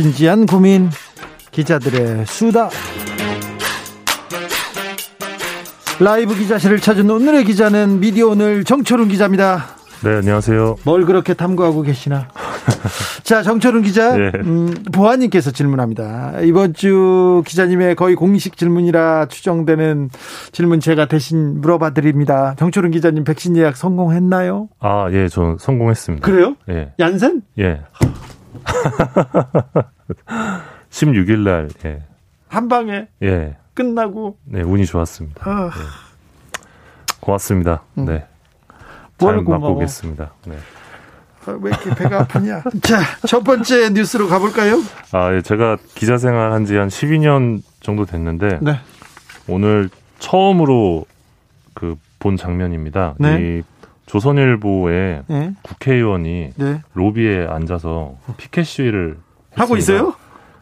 진지한 고민 기자들의 수다 라이브 기자실을 찾은 오늘의 기자는 미디어 오늘 정철훈 기자입니다. 네, 안녕하세요. 뭘 그렇게 탐구하고 계시나? 자, 정철훈 기자, 네. 음, 보아님께서 질문합니다. 이번 주 기자님의 거의 공식 질문이라 추정되는 질문 제가 대신 물어봐 드립니다. 정철훈 기자님 백신 예약 성공했나요? 아, 예, 저 성공했습니다. 그래요? 예. 얀센? 예. 16일 날, 예. 한 방에? 예. 끝나고? 네, 운이 좋았습니다. 아... 네. 고맙습니다. 음. 네. 잘 맡고 오겠습니다. 네. 아, 왜 이렇게 배가 아프냐? 자, 첫 번째 뉴스로 가볼까요? 아, 예, 제가 기자 생활 한 지 한 12년 정도 됐는데, 네. 오늘 처음으로 그 본 장면입니다. 네. 이 조선일보의 네. 국회의원이 네. 로비에 앉아서 피켓 시위를 하고 있어요?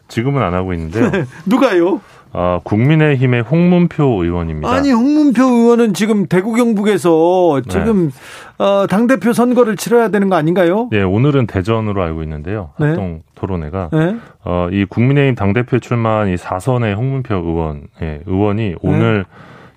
지금은 안 하고 있는데요. 누가요? 아, 국민의힘의 홍문표 의원입니다. 아니, 홍문표 의원은 지금 대구 경북에서 지금 네. 어, 당 대표 선거를 치러야 되는 거 아닌가요? 예, 오늘은 대전으로 알고 있는데요. 네. 합동 토론회가. 네. 어, 이 국민의힘 당 대표 출마한 이 사선의 홍문표 의원, 예, 의원이 네. 오늘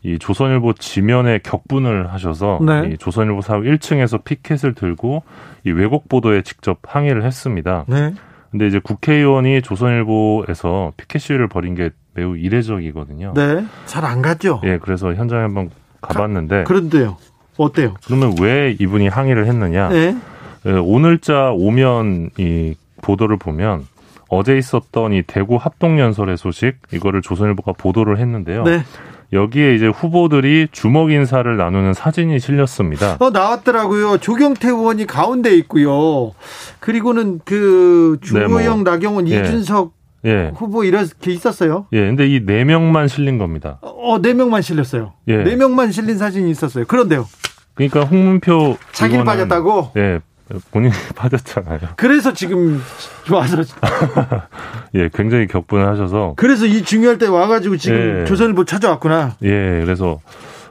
이 조선일보 지면에 격분을 하셔서 네. 이 조선일보 사업 1층에서 피켓을 들고 이 왜곡 보도에 직접 항의를 했습니다. 네. 근데 이제 국회의원이 조선일보에서 피켓 시위를 벌인 게 매우 이례적이거든요. 네. 잘 안 갔죠? 예, 그래서 현장에 한번 가봤는데. 그런데요. 어때요? 그러면 왜 이분이 항의를 했느냐? 네. 예, 오늘자 오면 이 보도를 보면 어제 있었던 이 대구 합동연설의 소식 이거를 조선일보가 보도를 했는데요. 네. 여기에 이제 후보들이 주먹 인사를 나누는 사진이 실렸습니다. 어, 나왔더라고요. 조경태 의원이 가운데 있고요. 그리고는 그 주호영, 네, 뭐, 나경원, 예. 이준석 예. 후보 이렇게 있었어요. 예, 근데 이 네 명만 실린 겁니다. 어, 네 명만 실렸어요. 예. 네 명만 실린 사진이 있었어요. 그런데요. 그러니까 홍문표 자기를 빠졌다고? 예, 본인이 빠졌잖아요. 그래서 지금 와서 예, 굉장히 격분을 하셔서 그래서 이 중요할 때 와가지고 지금 예. 조선일보 찾아왔구나. 예, 그래서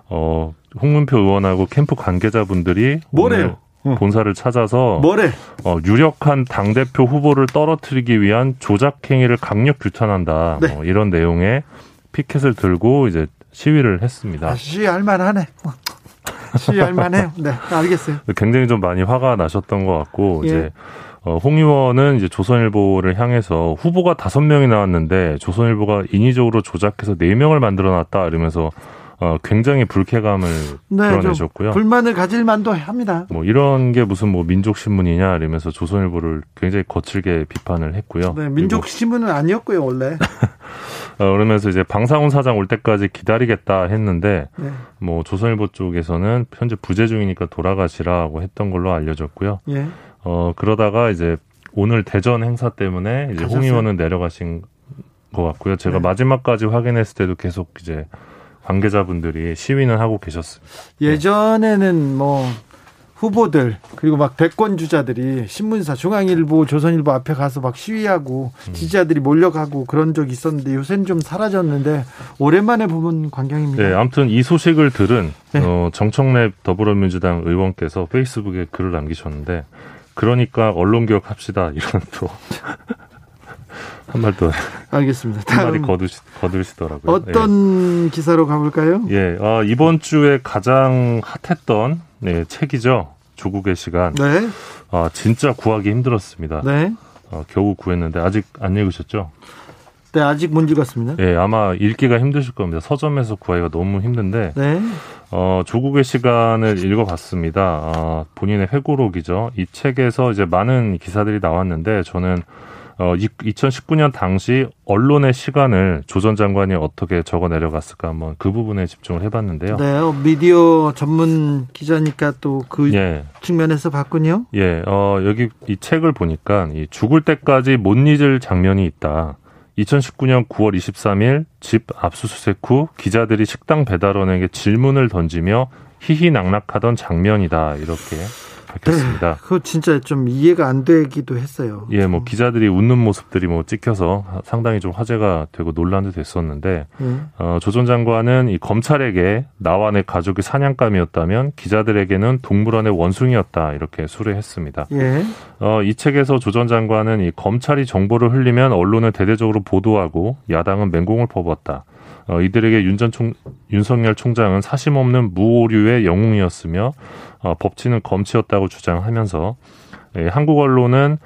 어 홍문표 의원하고 캠프 관계자분들이 뭐래요? 어. 본사를 찾아서 뭐래? 어, 유력한 당 대표 후보를 떨어뜨리기 위한 조작 행위를 강력 규탄한다. 네. 뭐 이런 내용의 피켓을 들고 이제 시위를 했습니다. 아, 시위할 만하네. 시위할 만해요. 네, 알겠어요. 굉장히 좀 많이 화가 나셨던 것 같고 예. 이제 어, 홍 의원은 이제 조선일보를 향해서 후보가 다섯 명이 나왔는데 조선일보가 인위적으로 조작해서 네 명을 만들어놨다 이러면서 어, 굉장히 불쾌감을 네, 드러내셨고요. 불만을 가질 만도 합니다. 뭐 이런 게 무슨 뭐 민족신문이냐 이러면서 조선일보를 굉장히 거칠게 비판을 했고요. 네, 민족신문은 아니었고요 원래. 어, 그러면서 이제 방상훈 사장 올 때까지 기다리겠다 했는데 네. 뭐 조선일보 쪽에서는 현재 부재 중이니까 돌아가시라고 했던 걸로 알려졌고요. 예. 어 그러다가 이제 오늘 대전 행사 때문에 이제 가셨어요? 홍 의원은 내려가신 것 같고요. 제가 네. 마지막까지 확인했을 때도 계속 이제 관계자분들이 시위는 하고 계셨습니다. 예전에는 뭐 후보들 그리고 막 대권 주자들이 신문사 중앙일보 조선일보 앞에 가서 막 시위하고 음. 지지자들이 몰려가고 그런 적이 있었는데 요새는 좀 사라졌는데 오랜만에 보는 광경입니다. 네, 아무튼 이 소식을 들은 네. 어, 정청래 더불어민주당 의원께서 페이스북에 글을 남기셨는데 그러니까 언론 개혁합시다 이런 또 한말 더. 알겠습니다. 한 말이 거두시, 거두시더라고요. 어떤 예. 기사로 가볼까요? 예, 아, 이번 주에 가장 핫했던 네, 책이죠. 조국의 시간. 네. 아, 진짜 구하기 힘들었습니다. 네. 아, 겨우 구했는데 아직 안 읽으셨죠? 네, 아직 못 읽었습니다. 예, 아마 읽기가 힘드실 겁니다. 서점에서 구하기가 너무 힘든데. 네. 어, 조국의 시간을 읽어봤습니다. 아, 본인의 회고록이죠. 이 책에서 이제 많은 기사들이 나왔는데 저는 어, 2019년 당시 언론의 시간을 조 전 장관이 어떻게 적어 내려갔을까 한번 그 부분에 집중을 해봤는데요. 네, 어, 미디어 전문 기자니까 또그 예. 측면에서 봤군요. 예, 어, 여기 이 책을 보니까 이 죽을 때까지 못 잊을 장면이 있다. 2019년 9월 23일 집 압수수색 후 기자들이 식당 배달원에게 질문을 던지며 희희낙낙하던 장면이다 이렇게 밝혔습니다. 네, 그거 진짜 좀 이해가 안 되기도 했어요. 예, 뭐 기자들이 웃는 모습들이 뭐 찍혀서 상당히 좀 화제가 되고 논란도 됐었는데 음. 어, 조전 장관은 이 검찰에게 나와 내 가족이 사냥감이었다면 기자들에게는 동물원의 원숭이였다 이렇게 수례했습니다. 예. 어, 이 책에서 조전 장관은 이 검찰이 정보를 흘리면 언론을 대대적으로 보도하고 야당은 맹공을 퍼부었다. 어, 이들에게 윤 전 총, 윤석열 총장은 사심 없는 무오류의 영웅이었으며 어, 법치는 검치였다고 주장하면서 예, 한국 언론은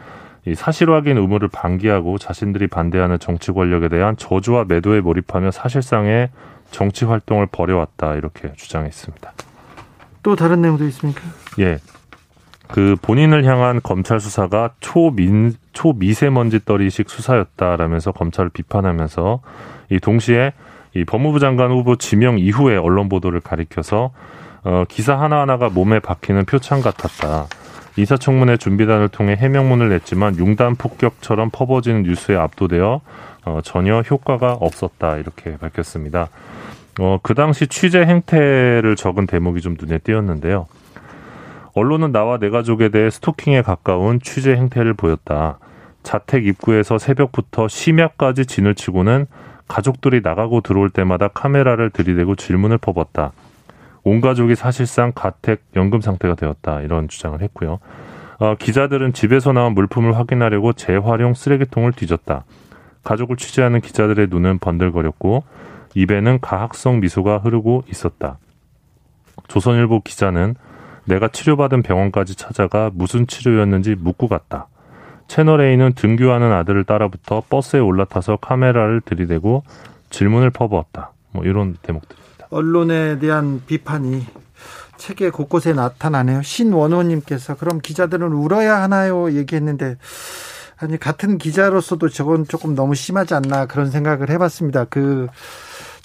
이 사실 확인 의무를 방기하고 자신들이 반대하는 정치 권력에 대한 저주와 매도에 몰입하며 사실상의 정치 활동을 벌여왔다 이렇게 주장했습니다. 또 다른 내용도 있습니까? 예. 그 본인을 향한 검찰 수사가 초민 초미세먼지 떨이식 수사였다라면서 검찰을 비판하면서 이 동시에 이 법무부 장관 후보 지명 이후에 언론 보도를 가리켜서 어, 기사 하나하나가 몸에 박히는 표창 같았다. 인사청문회 준비단을 통해 해명문을 냈지만 융단 폭격처럼 퍼버지는 뉴스에 압도되어 어, 전혀 효과가 없었다 이렇게 밝혔습니다. 어, 그 당시 취재 행태를 적은 대목이 좀 눈에 띄었는데요. 언론은 나와 내 가족에 대해 스토킹에 가까운 취재 행태를 보였다. 자택 입구에서 새벽부터 심야까지 진을 치고는 가족들이 나가고 들어올 때마다 카메라를 들이대고 질문을 퍼붓다. 온 가족이 사실상 가택 연금 상태가 되었다. 이런 주장을 했고요. 어, 기자들은 집에서 나온 물품을 확인하려고 재활용 쓰레기통을 뒤졌다. 가족을 취재하는 기자들의 눈은 번들거렸고 입에는 가학성 미소가 흐르고 있었다. 조선일보 기자는 내가 치료받은 병원까지 찾아가 무슨 치료였는지 묻고 갔다. 채널 A는 등교하는 아들을 따라붙어 버스에 올라타서 카메라를 들이대고 질문을 퍼부었다. 뭐 이런 대목들입니다. 언론에 대한 비판이 책의 곳곳에 나타나네요. 신원호님께서 그럼 기자들은 울어야 하나요? 얘기했는데 아니 같은 기자로서도 저건 조금 너무 심하지 않나 그런 생각을 해봤습니다. 그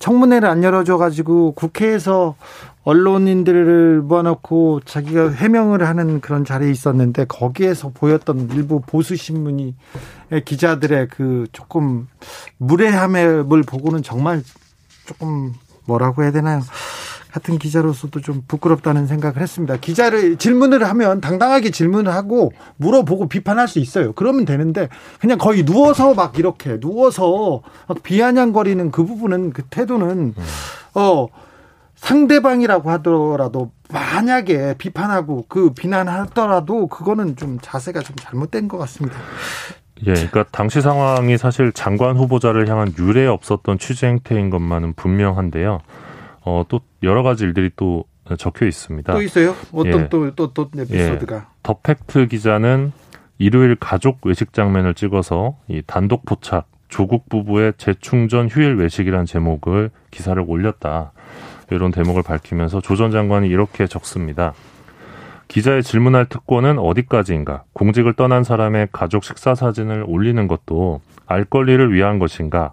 청문회를 안 열어줘가지고 국회에서 언론인들을 모아놓고 자기가 해명을 하는 그런 자리에 있었는데 거기에서 보였던 일부 보수 신문이 기자들의 그 조금 무례함을 보고는 정말 조금 뭐라고 해야 되나요? 같은 기자로서도 좀 부끄럽다는 생각을 했습니다. 기자를 질문을 하면 당당하게 질문을 하고 물어보고 비판할 수 있어요. 그러면 되는데 그냥 거의 누워서 막 이렇게 누워서 막 비아냥거리는 그 부분은 그 태도는 어 상대방이라고 하더라도 만약에 비판하고 그 비난하더라도 그거는 좀 자세가 좀 잘못된 것 같습니다. 예, 그러니까 당시 상황이 사실 장관 후보자를 향한 유례 없었던 취재 행태인 것만은 분명한데요. 어, 또 여러 가지 일들이 또 적혀 있습니다. 또 있어요? 어떤 또또또 예. 또, 또 에피소드가? 예. 더 팩트 기자는 일요일 가족 외식 장면을 찍어서 이 단독 포착 조국 부부의 재충전 휴일 외식이라는 제목을 기사를 올렸다. 이런 대목을 밝히면서 조 전 장관이 이렇게 적습니다. 기자의 질문할 특권은 어디까지인가? 공직을 떠난 사람의 가족 식사 사진을 올리는 것도 알 권리를 위한 것인가?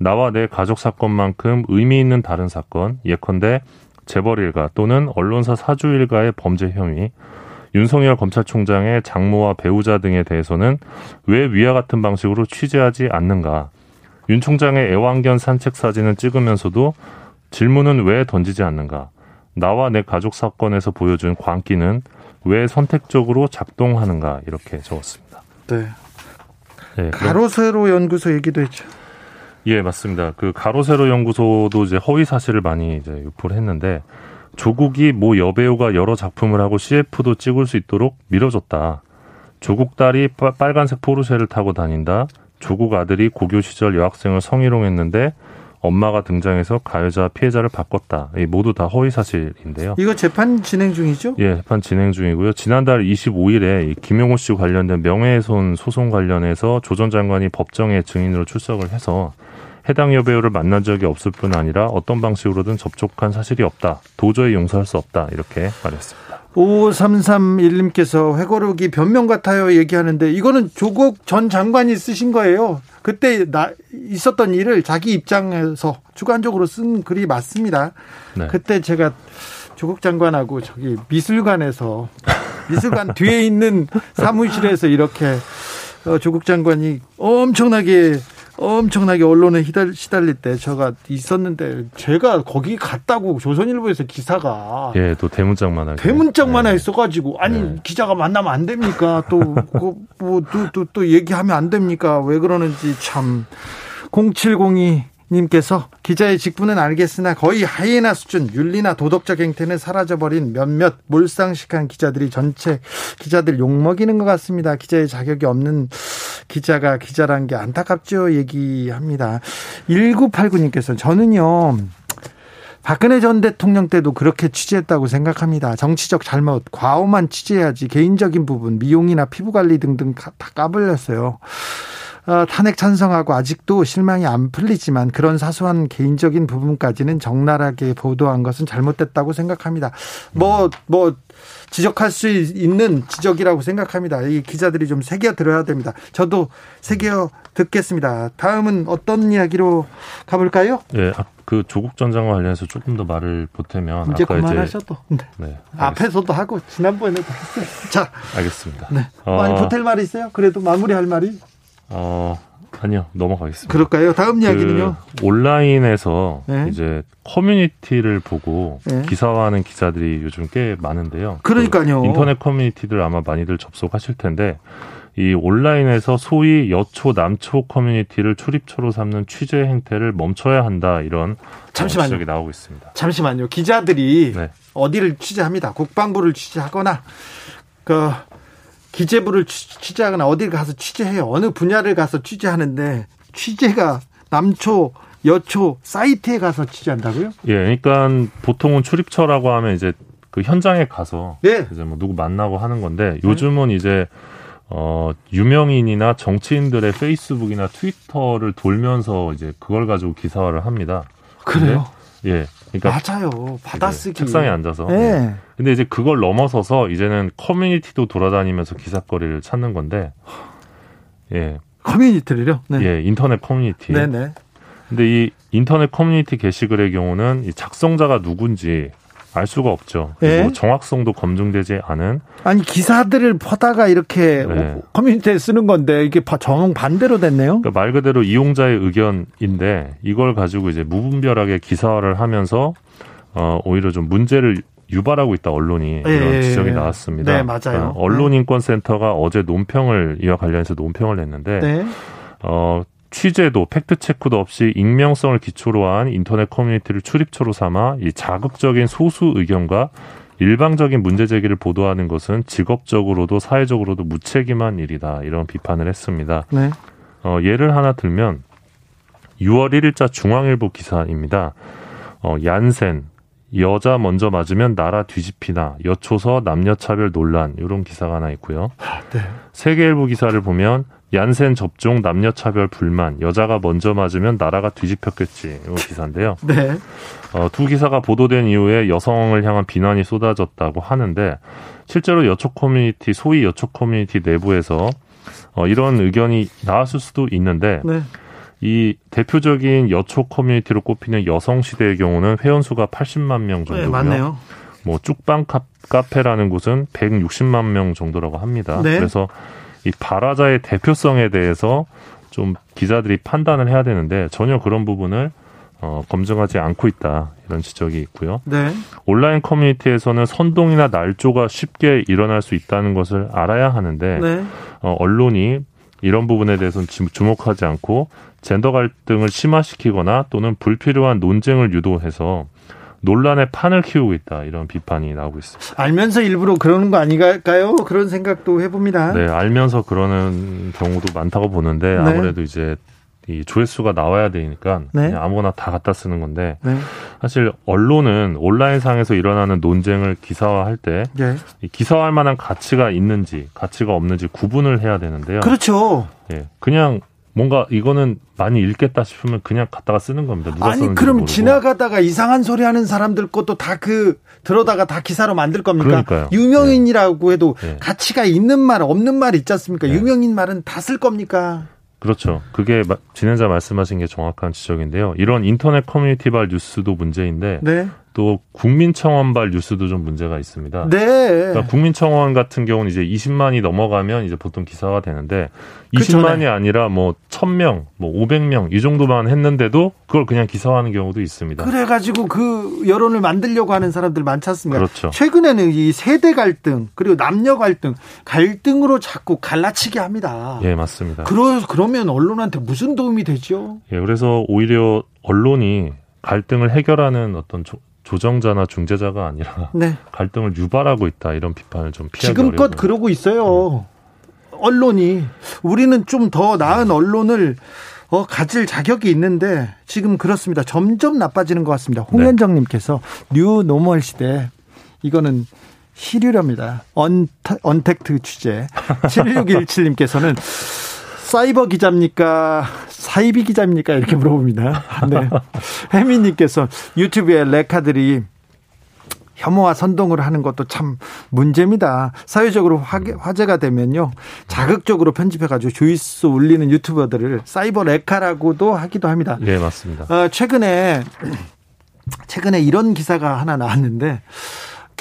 나와 내 가족 사건만큼 의미 있는 다른 사건, 예컨대 재벌 일가 또는 언론사 사주 일가의 범죄 혐의, 윤석열 검찰총장의 장모와 배우자 등에 대해서는 왜 위와 같은 방식으로 취재하지 않는가? 윤 총장의 애완견 산책 사진을 찍으면서도 질문은 왜 던지지 않는가? 나와 내 가족 사건에서 보여준 광기는 왜 선택적으로 작동하는가? 이렇게 적었습니다. 네. 네 가로세로 연구소 얘기도 했죠. 예, 맞습니다. 그 가로세로 연구소도 이제 허위 사실을 많이 이제 유포를 했는데 조국이 모 여배우가 여러 작품을 하고 CF도 찍을 수 있도록 밀어줬다. 조국 딸이 빨간색 포르쉐를 타고 다닌다. 조국 아들이 고교 시절 여학생을 성희롱했는데 엄마가 등장해서 가해자 피해자를 바꿨다. 이 모두 다 허위 사실인데요. 이거 재판 진행 중이죠? 예, 재판 진행 중이고요. 지난달 25일에 김용호 씨 관련된 명예훼손 소송 관련해서 조 전 장관이 법정에 증인으로 출석을 해서 해당 여배우를 만난 적이 없을 뿐 아니라 어떤 방식으로든 접촉한 사실이 없다. 도저히 용서할 수 없다. 이렇게 말했습니다. 5331님께서 회고록이 변명 같아요 얘기하는데 이거는 조국 전 장관이 쓰신 거예요. 그때 나 있었던 일을 자기 입장에서 주관적으로 쓴 글이 맞습니다. 네. 그때 제가 조국 장관하고 저기 미술관에서 미술관 뒤에 있는 사무실에서 이렇게 어, 조국 장관이 엄청나게 엄청나게 언론에 시달릴 때 제가 있었는데 제가 거기 갔다고 조선일보에서 기사가 예, 또 대문짝만 대문짝만 네. 있어가지고 아니 네. 기자가 만나면 안 됩니까? 또뭐또또 또, 또 얘기하면 안 됩니까? 왜 그러는지 참 0702 님께서 기자의 직분은 알겠으나 거의 하이에나 수준 윤리나 도덕적 행태는 사라져버린 몇몇 몰상식한 기자들이 전체 기자들 욕먹이는 것 같습니다. 기자의 자격이 없는 기자가 기자란 게 안타깝죠. 얘기합니다. 1989님께서 저는요. 박근혜 전 대통령 때도 그렇게 취재했다고 생각합니다. 정치적 잘못, 과오만 취재해야지 개인적인 부분, 미용이나 피부 관리 등등 다 까불렸어요. 어, 탄핵 찬성하고 아직도 실망이 안 풀리지만 그런 사소한 개인적인 부분까지는 적나라하게 보도한 것은 잘못됐다고 생각합니다. 뭐, 뭐, 지적할 수 있는 지적이라고 생각합니다. 이 기자들이 좀 새겨 들어야 됩니다. 저도 새겨 듣겠습니다. 다음은 어떤 이야기로 가볼까요? 네, 그 조국 전 장관 관련해서 조금 더 말을 보태면 이제 그만하셔도 네. 네 앞에서도 하고 지난번에도 했어요. 자, 알겠습니다. 네. 많이 어... 보탤 말이 있어요? 그래도 마무리할 말이? 어, 아니요, 넘어가겠습니다. 그럴까요? 다음 이야기는요? 그 온라인에서 네. 이제 커뮤니티를 보고 네. 기사화하는 기자들이 요즘 꽤 많은데요. 그러니까요. 그 인터넷 커뮤니티들 아마 많이들 접속하실 텐데 이 온라인에서 소위 여초 남초 커뮤니티를 출입처로 삼는 취재 행태를 멈춰야 한다 이런 잠시만요. 지적이 나오고 있습니다. 잠시만요. 기자들이 네. 어디를 취재합니다. 국방부를 취재하거나 그 기재부를 취재하거나 어디를 가서 취재해요. 어느 분야를 가서 취재하는데 취재가 남초 여초 사이트에 가서 취재한다고요? 예, 그러니까 보통은 출입처라고 하면 이제 그 현장에 가서 네. 이제 뭐 누구 만나고 하는 건데 네. 요즘은 네. 이제 어 유명인이나 정치인들의 페이스북이나 트위터를 돌면서 이제 그걸 가지고 기사화를 합니다. 그래요? 예. 그러니까 맞아요. 받아쓰기 책상에 앉아서. 네. 네. 근데 이제 그걸 넘어서서 이제는 커뮤니티도 돌아다니면서 기사거리를 찾는 건데, 예. 커뮤니티를요? 네. 예, 인터넷 커뮤니티. 네네. 네. 근데 이 인터넷 커뮤니티 게시글의 경우는 이 작성자가 누군지 알 수가 없죠. 그리고 네. 정확성도 검증되지 않은 아니 기사들을 퍼다가 이렇게 네. 커뮤니티에 쓰는 건데 이게 정 반대로 됐네요. 그러니까 말 그대로 이용자의 의견인데 이걸 가지고 이제 무분별하게 기사화를 하면서 어 오히려 좀 문제를 유발하고 있다 언론이 네. 이런 지적이 나왔습니다. 네 맞아요. 어, 언론인권센터가 어제 논평을 이와 관련해서 논평을 냈는데 네. 어 취재도 팩트 체크도 없이 익명성을 기초로 한 인터넷 커뮤니티를 출입처로 삼아 이 자극적인 소수 의견과 일방적인 문제 제기를 보도하는 것은 직업적으로도 사회적으로도 무책임한 일이다 이런 비판을 했습니다. 네. 어, 예를 하나 들면 6월 1일자 중앙일보 기사입니다. 어, 얀센 여자 먼저 맞으면 나라 뒤집히나 여초서 남녀 차별 논란 이런 기사가 하나 있고요. 네. 세계일보 기사를 보면 얀센 접종 남녀 차별 불만 여자가 먼저 맞으면 나라가 뒤집혔겠지 이 기사인데요. 네. 어, 두 기사가 보도된 이후에 여성을 향한 비난이 쏟아졌다고 하는데 실제로 여초 커뮤니티 소위 여초 커뮤니티 내부에서 어, 이런 의견이 나왔을 수도 있는데 네. 이 대표적인 여초 커뮤니티로 꼽히는 여성 시대의 경우는 회원 수가 80만 명 네, 정도고요. 네, 맞네요. 뭐 쭉방 카페라는 곳은 160만 명 정도라고 합니다. 네. 그래서 이 발화자의 대표성에 대해서 좀 기자들이 판단을 해야 되는데 전혀 그런 부분을 어, 검증하지 않고 있다 이런 지적이 있고요. 네. 온라인 커뮤니티에서는 선동이나 날조가 쉽게 일어날 수 있다는 것을 알아야 하는데 네. 어, 언론이 이런 부분에 대해서는 주목하지 않고 젠더 갈등을 심화시키거나 또는 불필요한 논쟁을 유도해서 논란의 판을 키우고 있다 이런 비판이 나오고 있습니다. 알면서 일부러 그러는 거 아닐까요? 그런 생각도 해봅니다. 네, 알면서 그러는 경우도 많다고 보는데 네. 아무래도 이제 이 조회수가 나와야 되니까 네. 아무거나 다 갖다 쓰는 건데 네. 사실 언론은 온라인상에서 일어나는 논쟁을 기사화할 때 네. 기사화할 만한 가치가 있는지 가치가 없는지 구분을 해야 되는데요. 그렇죠. 예, 그냥 뭔가 이거는 많이 읽겠다 싶으면 그냥 갖다가 쓰는 겁니다. 아니 그럼 모르고. 지나가다가 이상한 소리 하는 사람들 것도 다 그 들어다가 다 기사로 만들 겁니까? 그러니까요. 유명인이라고 네. 해도 네. 가치가 있는 말 없는 말 있지 않습니까? 네. 유명인 말은 다 쓸 겁니까? 그렇죠. 그게 진행자 말씀하신 게 정확한 지적인데요. 이런 인터넷 커뮤니티 발 뉴스도 문제인데 네. 또 국민청원발 뉴스도 좀 문제가 있습니다. 네. 그러니까 국민청원 같은 경우는 이제 20만이 넘어가면 이제 보통 기사가 되는데 20만이 그 아니라 뭐 1000명, 뭐 500명 이 정도만 했는데도 그걸 그냥 기사화하는 경우도 있습니다. 그래 가지고 그 여론을 만들려고 하는 사람들 많지 않습니까? 그렇죠. 최근에는 이 세대 갈등 그리고 남녀 갈등 갈등으로 자꾸 갈라치게 합니다. 예, 맞습니다. 그러 그러면 언론한테 무슨 도움이 되죠? 예, 그래서 오히려 언론이 갈등을 해결하는 어떤 조정자나 중재자가 아니라 네. 갈등을 유발하고 있다 이런 비판을 좀 피하기 지금껏 어려워요. 그러고 있어요. 네. 언론이 우리는 좀 더 나은 언론을 어, 가질 자격이 있는데 지금 그렇습니다. 점점 나빠지는 것 같습니다. 홍현정님께서 네. new normal 시대 이거는 시류랍니다. un, untact 취재. 7617님께서는 사이버 기자입니까? 사이비 기자입니까? 이렇게 물어봅니다. 네. 혜민님께서 YouTube에 레카들이 혐오와 선동을 하는 것도 참 문제입니다. 사회적으로 화제, 가 되면요. 자극적으로 편집해가지고 조회수 올리는 유튜버들을 사이버 레카라고도 하기도 합니다. 네, 맞습니다. 어, 최근에, 최근에 이런 기사가 하나 나왔는데,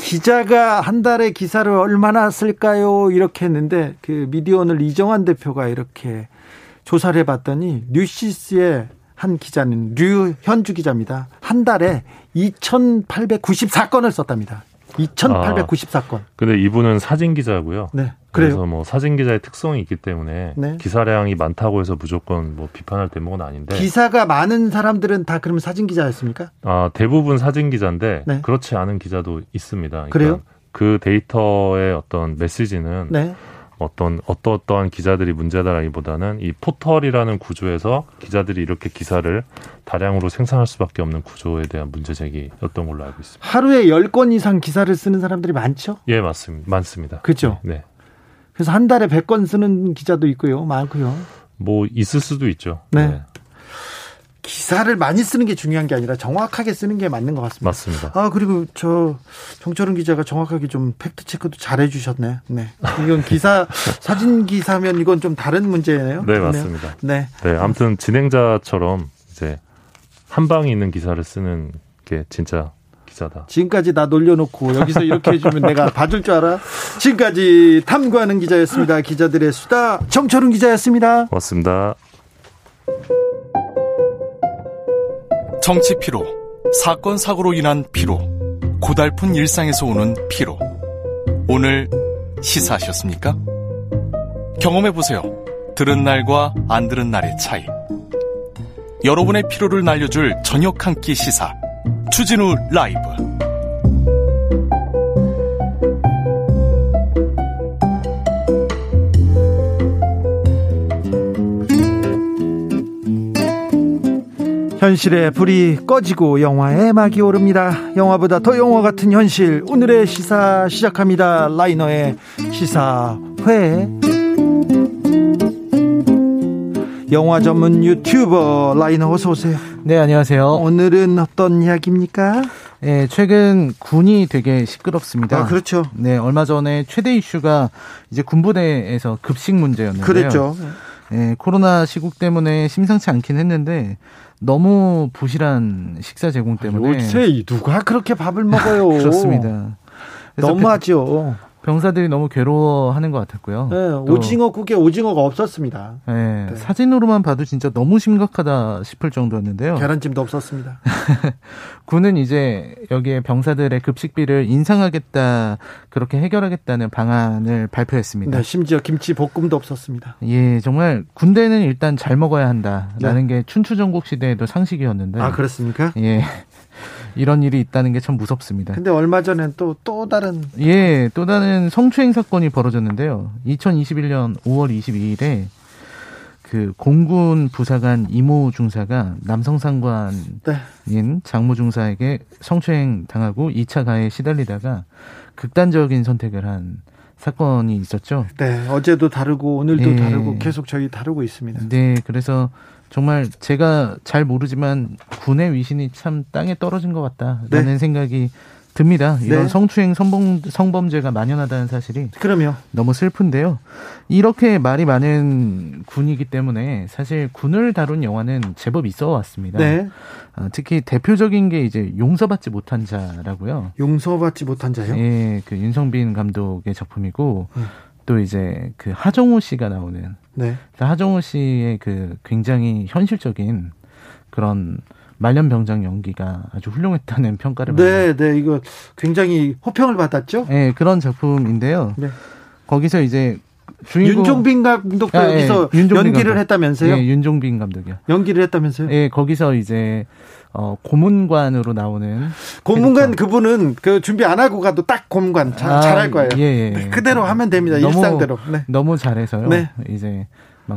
기자가 한 달에 기사를 얼마나 쓸까요? 이렇게 했는데 그 미디어오늘 이정환 대표가 이렇게 조사를 해봤더니 뉴시스의 한 기자는 류현주 기자입니다. 한 달에 2,894건을 썼답니다. 2,894건. 아, 근데 이분은 사진 기자고요. 네. 그래서 그래요? 뭐 사진 기자의 특성이 있기 때문에 네. 기사량이 많다고 해서 무조건 뭐 비판할 대목은 아닌데. 기사가 많은 사람들은 다 그러면 사진 기자였습니까? 아 대부분 사진 기자인데 네. 그렇지 않은 기자도 있습니다. 그러니까 그래요? 그 데이터의 어떤 메시지는 네. 어떤 어떠어떠한 기자들이 문제다라기보다는 이 포털이라는 구조에서 기자들이 이렇게 기사를 다량으로 생산할 수밖에 없는 구조에 대한 문제 제기였던 걸로 알고 있습니다. 하루에 10건 이상 기사를 쓰는 사람들이 많죠? 예, 맞습니다. 많습니다. 그렇죠. 네. 그래서 한 달에 100건 쓰는 기자도 있고요. 많고요. 뭐 있을 수도 있죠. 네. 네. 기사를 많이 쓰는 게 중요한 게 아니라 정확하게 쓰는 게 맞는 것 같습니다. 맞습니다. 아 그리고 저 정철은 기자가 정확하게 좀 팩트 체크도 잘 해주셨네. 네, 이건 기사 사진 기사면 이건 좀 다른 문제예요. 네 맞습니다. 네, 네 아무튼 진행자처럼 이제 한 방에 있는 기사를 쓰는 게 진짜 기자다. 지금까지 나 놀려놓고 여기서 이렇게 해주면 내가 봐줄 줄 알아? 지금까지 탐구하는 기자였습니다. 기자들의 수다 정철은 기자였습니다. 고맙습니다. 정치 피로, 사건 사고로 인한 피로, 고달픈 일상에서 오는 피로. 오늘 시사하셨습니까? 경험해 보세요. 들은 날과 안 들은 날의 차이. 여러분의 피로를 날려줄 저녁 한 끼 시사. 추진우 라이브 현실의 불이 꺼지고 영화의 막이 오릅니다. 영화보다 더 영화 같은 현실. 오늘의 시사 시작합니다. 라이너의 시사회. 영화 전문 유튜버 라이너 어서 오세요. 네, 안녕하세요. 오늘은 어떤 이야기입니까? 네, 최근 군이 되게 시끄럽습니다. 아, 그렇죠. 네, 얼마 전에 최대 이슈가 이제 군부대에서 급식 문제였는데요. 그랬죠. 네, 코로나 시국 때문에 심상치 않긴 했는데 너무 부실한 식사 제공 때문에 요새 누가 그렇게 밥을 먹어요? 그렇습니다. 너무하죠. 병사들이 너무 괴로워하는 것 같았고요. 네, 오징어 국에 오징어가 없었습니다. 네, 네. 사진으로만 봐도 진짜 너무 심각하다 싶을 정도였는데요. 계란찜도 없었습니다. 군은 이제 여기에 병사들의 급식비를 인상하겠다, 그렇게 해결하겠다는 방안을 발표했습니다. 네, 심지어 김치 볶음도 없었습니다. 예, 정말 군대는 일단 잘 먹어야 한다라는 네. 게 춘추전국 시대에도 상식이었는데. 아, 그렇습니까? 예. 이런 일이 있다는 게 참 무섭습니다. 근데 얼마 전엔 또, 또 다른. 예, 또 다른 성추행 사건이 벌어졌는데요. 2021년 5월 22일에 그 공군 부사관 이모 중사가 남성 상관인 네. 장모 중사에게 성추행 당하고 2차 가해에 시달리다가 극단적인 선택을 한 사건이 있었죠. 네, 어제도 다르고 오늘도 네. 다르고 계속 저희 다루고 있습니다. 네, 그래서 정말 제가 잘 모르지만 군의 위신이 참 땅에 떨어진 것 같다라는 네. 생각이 듭니다. 이런 네. 성추행 성범, 성범죄가 만연하다는 사실이 그럼요. 너무 슬픈데요. 이렇게 말이 많은 군이기 때문에 사실 군을 다룬 영화는 제법 있어 왔습니다. 네. 어, 특히 대표적인 게 이제 용서받지 못한 자라고요. 용서받지 못한 자요? 예, 그 윤성빈 감독의 작품이고 음. 또 이제 그 하정우 씨가 나오는 네. 하정우 씨의 그 굉장히 현실적인 그런 말년병장 연기가 아주 훌륭했다는 평가를 네, 네, 이거 굉장히 호평을 받았죠. 네, 그런 작품인데요. 네. 거기서 이제 주인공 윤종빈 감독도 아, 여기서 예, 연기를 감독. 했다면서요? 예, 윤종빈 감독이요. 연기를 했다면서요? 예, 거기서 이제 어, 고문관으로 나오는 고문관 캐릭터. 그분은 그 준비 안 하고 가도 딱 고문관 잘, 아, 잘할 거예요. 예, 예. 그대로 하면 됩니다. 너무, 일상대로. 네. 너무 잘해서요. 네. 이제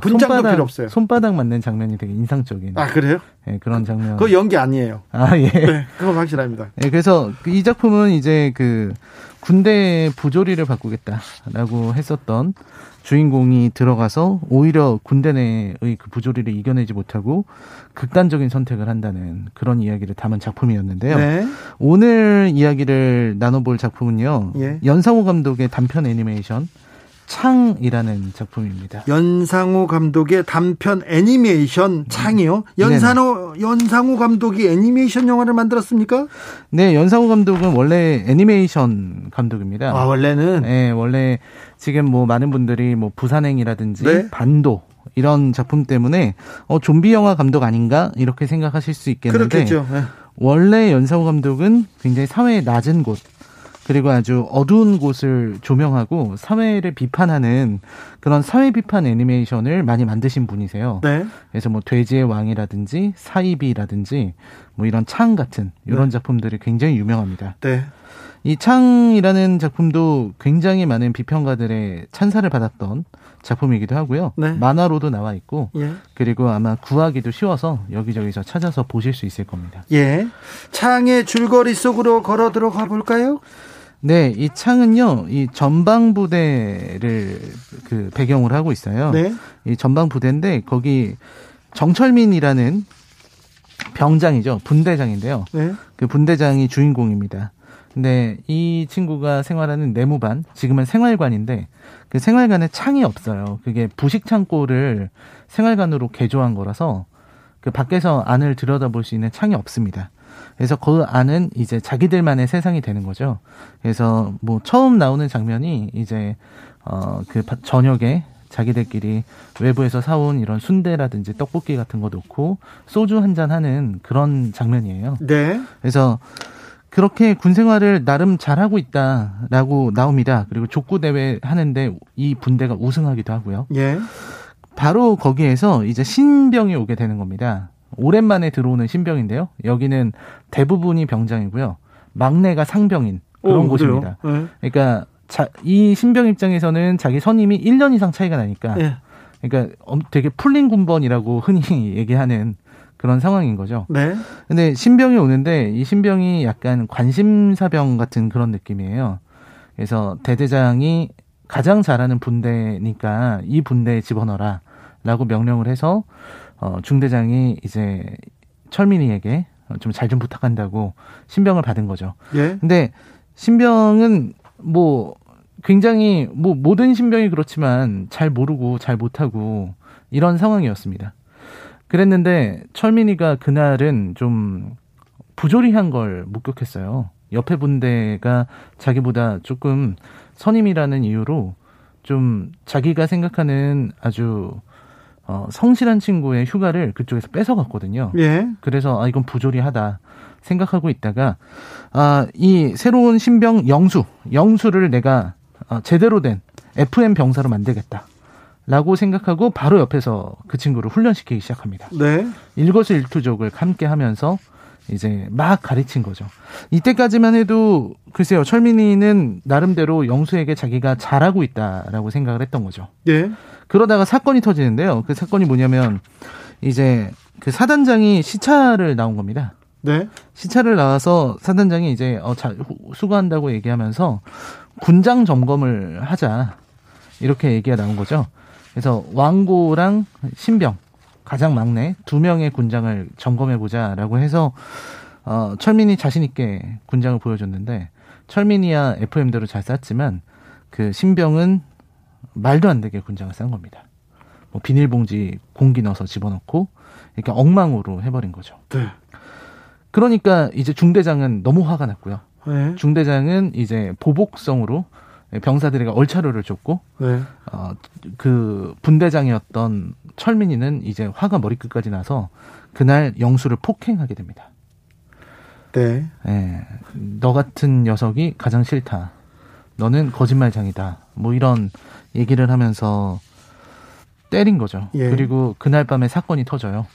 분장도 손바닥, 필요 없어요. 손바닥 맞는 장면이 되게 인상적인. 아 그래요? 네, 그런 장면. 그 연기 아니에요. 아 예. 네, 그건 확실합니다. 네, 그래서 이 작품은 이제 그 군대 부조리를 바꾸겠다라고 했었던 주인공이 들어가서 오히려 군대 내의 그 부조리를 이겨내지 못하고 극단적인 선택을 한다는 그런 이야기를 담은 작품이었는데요. 네. 오늘 이야기를 나눠볼 작품은요. 예. 연상호 감독의 단편 애니메이션 창이라는 작품입니다. 연상호 감독의 단편 애니메이션 창이요? 연상호 연상호 감독이 애니메이션 영화를 만들었습니까? 네, 연상호 감독은 원래 애니메이션 감독입니다. 아, 원래는 네, 원래 지금 뭐 많은 분들이 뭐 부산행이라든지 네? 반도 이런 작품 때문에 어 좀비 영화 감독 아닌가 이렇게 생각하실 수 있겠는데 그렇겠죠. 네. 원래 연상호 감독은 굉장히 사회의 낮은 곳 그리고 아주 어두운 곳을 조명하고 사회를 비판하는 그런 사회 비판 애니메이션을 많이 만드신 분이세요. 네. 그래서 뭐 돼지의 왕이라든지 사이비라든지 뭐 이런 창 같은 이런 네. 작품들이 굉장히 유명합니다. 네. 이 창이라는 작품도 굉장히 많은 비평가들의 찬사를 받았던 작품이기도 하고요. 네. 만화로도 나와 있고 예. 그리고 아마 구하기도 쉬워서 여기저기서 찾아서 보실 수 있을 겁니다. 예. 창의 줄거리 속으로 걸어 들어가 볼까요? 네, 이 창은요, 이 전방 부대를 그 배경으로 하고 있어요. 네. 이 전방 부대인데 거기 정철민이라는 병장이죠. 분대장인데요. 네. 그 분대장이 주인공입니다. 근데 이 친구가 생활하는 내무반, 지금은 생활관인데 그 생활관에 창이 없어요. 그게 부식 창고를 생활관으로 개조한 거라서 그 밖에서 안을 들여다볼 수 있는 창이 없습니다. 그래서 그 안은 이제 자기들만의 세상이 되는 거죠. 그래서 뭐 처음 나오는 장면이 이제 어그 저녁에 자기들끼리 외부에서 사온 이런 순대라든지 떡볶이 같은 거 놓고 소주 한 잔 하는 그런 장면이에요. 네. 그래서 그렇게 군 생활을 나름 잘하고 있다라고 나옵니다. 그리고 족구 대회 하는데 이 분대가 우승하기도 하고요. 예. 바로 거기에서 이제 신병이 오게 되는 겁니다. 오랜만에 들어오는 신병인데요. 여기는 대부분이 병장이고요. 막내가 상병인 그런 오, 곳입니다. 네. 그러니까 자, 이 신병 입장에서는 자기 선임이 1년 이상 차이가 나니까 네. 그러니까 되게 풀린 군번이라고 흔히 얘기하는 그런 상황인 거죠. 네. 근데 신병이 오는데 이 신병이 약간 관심사병 같은 그런 느낌이에요. 그래서 대대장이 가장 잘하는 분대니까 이 분대에 집어넣어라 라고 명령을 해서 어, 중대장이 이제 철민이에게 좀 잘좀 좀 부탁한다고 신병을 받은 거죠. 예. 근데 신병은 뭐 굉장히 뭐 모든 신병이 그렇지만 잘 모르고 잘 못하고 이런 상황이었습니다. 그랬는데 철민이가 그날은 좀 부조리한 걸 목격했어요. 옆에 분대가 자기보다 조금 선임이라는 이유로 좀 자기가 생각하는 아주 어, 성실한 친구의 휴가를 그쪽에서 뺏어갔거든요. 예. 그래서 아 이건 부조리하다 생각하고 있다가 아 이 새로운 신병 영수 영수를 내가 어, 제대로 된 FM 병사로 만들겠다. 라고 생각하고 바로 옆에서 그 친구를 훈련시키기 시작합니다. 네. 일거수일투족을 함께 하면서 이제 막 가르친 거죠. 이때까지만 해도 글쎄요, 철민이는 나름대로 영수에게 자기가 잘하고 있다라고 생각을 했던 거죠. 예. 그러다가 사건이 터지는데요. 그 사건이 뭐냐면 이제 그 사단장이 시차를 나온 겁니다. 네. 시차를 나와서 사단장이 이제 어, 자, 수고한다고 얘기하면서 군장 점검을 하자 이렇게 얘기가 나온 거죠. 그래서 왕고랑 신병 가장 막내 두 명의 군장을 점검해 보자라고 해서 어, 철민이 자신 있게 군장을 보여줬는데 철민이야 FM대로 잘 쌌지만 그 신병은 말도 안 되게 군장을 싼 겁니다. 뭐 비닐봉지 공기 넣어서 집어넣고 이렇게 엉망으로 해버린 거죠. 네. 그러니까 이제 중대장은 너무 화가 났고요. 네. 중대장은 이제 보복성으로 병사들에게 얼차려를 줬고 네. 어, 그 분대장이었던 철민이는 이제 화가 머리끝까지 나서 그날 영수를 폭행하게 됩니다. 네. 네. 너 같은 녀석이 가장 싫다. 너는 거짓말장이다. 뭐 이런 얘기를 하면서 때린 거죠. 예. 그리고 그날 밤에 사건이 터져요.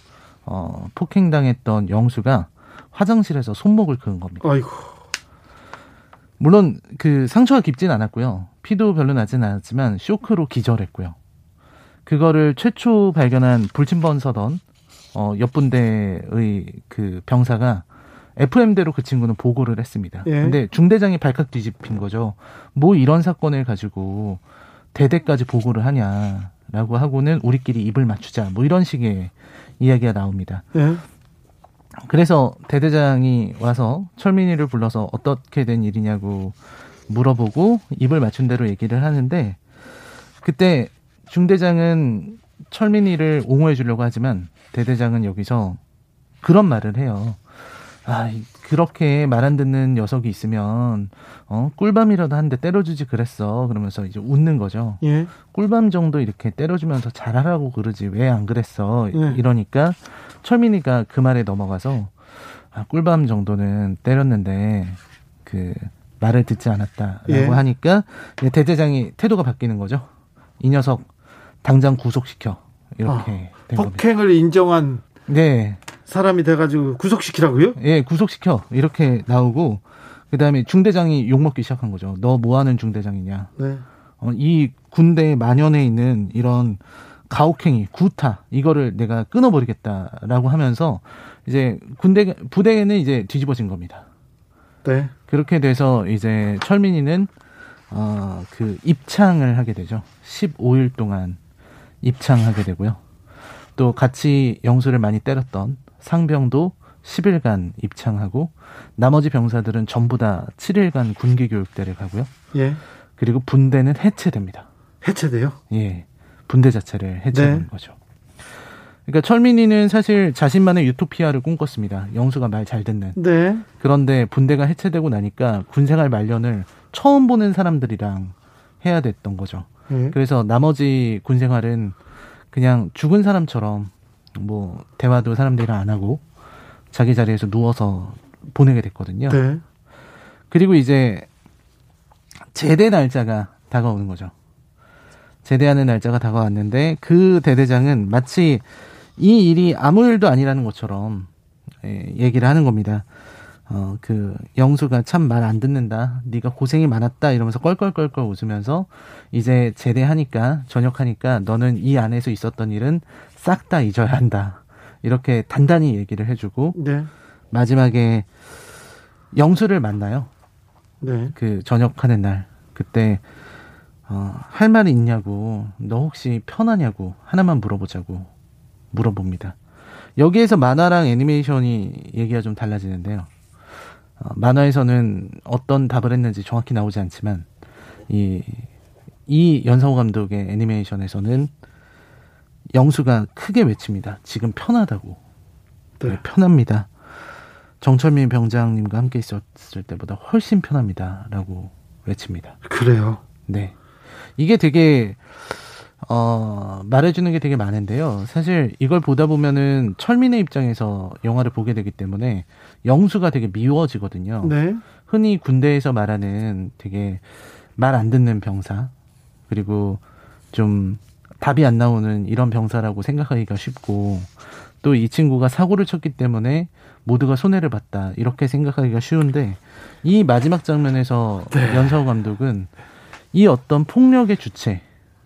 어, 폭행당했던 영수가 화장실에서 손목을 그은 겁니다. 아이고. 물론 그 상처가 깊진 않았고요. 피도 별로 나진 않았지만 쇼크로 기절했고요. 그거를 최초 발견한 불침번서던 어, 옆 분대의 그 병사가 FM대로 그 친구는 보고를 했습니다. 예. 근데 중대장이 발칵 뒤집힌 거죠. 뭐 이런 사건을 가지고 대대까지 보고를 하냐라고 하고는 우리끼리 입을 맞추자. 뭐 이런 식의 이야기가 나옵니다. 예. 그래서 대대장이 와서 철민이를 불러서 어떻게 된 일이냐고 물어보고 입을 맞춘 대로 얘기를 하는데 그때 중대장은 철민이를 옹호해 주려고 하지만 대대장은 여기서 그런 말을 해요. 아, 그렇게 말 안 듣는 녀석이 있으면 어 꿀밤이라도 한 대 때려주지 그랬어 그러면서 이제 웃는 거죠. 예. 꿀밤 정도 이렇게 때려주면서 잘하라고 그러지 왜 안 그랬어 예. 이러니까 철민이가 그 말에 넘어가서 아, 꿀밤 정도는 때렸는데 그 말을 듣지 않았다라고 예. 하니까 대대장이 태도가 바뀌는 거죠. 이 녀석 당장 구속시켜 이렇게 아, 폭행을 겁니다. 인정한 네. 사람이 돼가지고 구속시키라고요? 예, 구속시켜 이렇게 나오고 그 다음에 중대장이 욕 먹기 시작한 거죠. 너 뭐하는 중대장이냐? 네. 어, 이 군대에 만연해 있는 이런 가혹행위, 구타 이거를 내가 끊어버리겠다라고 하면서 이제 군대 부대는 이제 뒤집어진 겁니다. 네. 그렇게 돼서 이제 철민이는 어, 그 입창을 하게 되죠. 15일 동안 입창하게 되고요. 또 같이 영수를 많이 때렸던 상병도 10일간 입창하고 나머지 병사들은 전부 다 7일간 군기 교육대를 가고요. 예. 그리고 분대는 해체됩니다. 해체돼요? 예. 분대 자체를 해체하는 네. 거죠. 그러니까 철민이는 사실 자신만의 유토피아를 꿈꿨습니다. 영수가 말 잘 듣는. 네. 그런데 분대가 해체되고 나니까 군생활 말년을 처음 보는 사람들이랑 해야 됐던 거죠. 네. 그래서 나머지 군생활은 그냥 죽은 사람처럼 뭐 대화도 사람들이랑 안 하고 자기 자리에서 누워서 보내게 됐거든요. 네. 그리고 이제 제대 날짜가 다가오는 거죠. 제대하는 날짜가 다가왔는데 그 대대장은 마치 이 일이 아무 일도 아니라는 것처럼 예, 얘기를 하는 겁니다. 어, 그 영수가 참 말 안 듣는다. 네가 고생이 많았다 이러면서 껄껄껄껄 웃으면서 이제 제대하니까 전역하니까 너는 이 안에서 있었던 일은 싹 다 잊어야 한다. 이렇게 단단히 얘기를 해주고 네. 마지막에 영수를 만나요. 네. 그 전역하는 날 그때 어, 할 말이 있냐고 너 혹시 편하냐고 하나만 물어보자고 물어봅니다. 여기에서 만화랑 애니메이션이 얘기가 좀 달라지는데요. 어, 만화에서는 어떤 답을 했는지 정확히 나오지 않지만 이, 이 연상호 감독의 애니메이션에서는 영수가 크게 외칩니다. 지금 편하다고. 네. 네, 편합니다. 정철민 병장님과 함께 있었을 때보다 훨씬 편합니다. 라고 외칩니다. 그래요? 네. 이게 되게 어, 말해주는 게 되게 많은데요. 사실 이걸 보다 보면은 철민의 입장에서 영화를 보게 되기 때문에 영수가 되게 미워지거든요. 네. 흔히 군대에서 말하는 되게 말 안 듣는 병사, 그리고 좀 답이 안 나오는 이런 병사라고 생각하기가 쉽고, 또 이 친구가 사고를 쳤기 때문에 모두가 손해를 봤다. 이렇게 생각하기가 쉬운데, 이 마지막 장면에서 네. 연서우 감독은 이 어떤 폭력의 주체,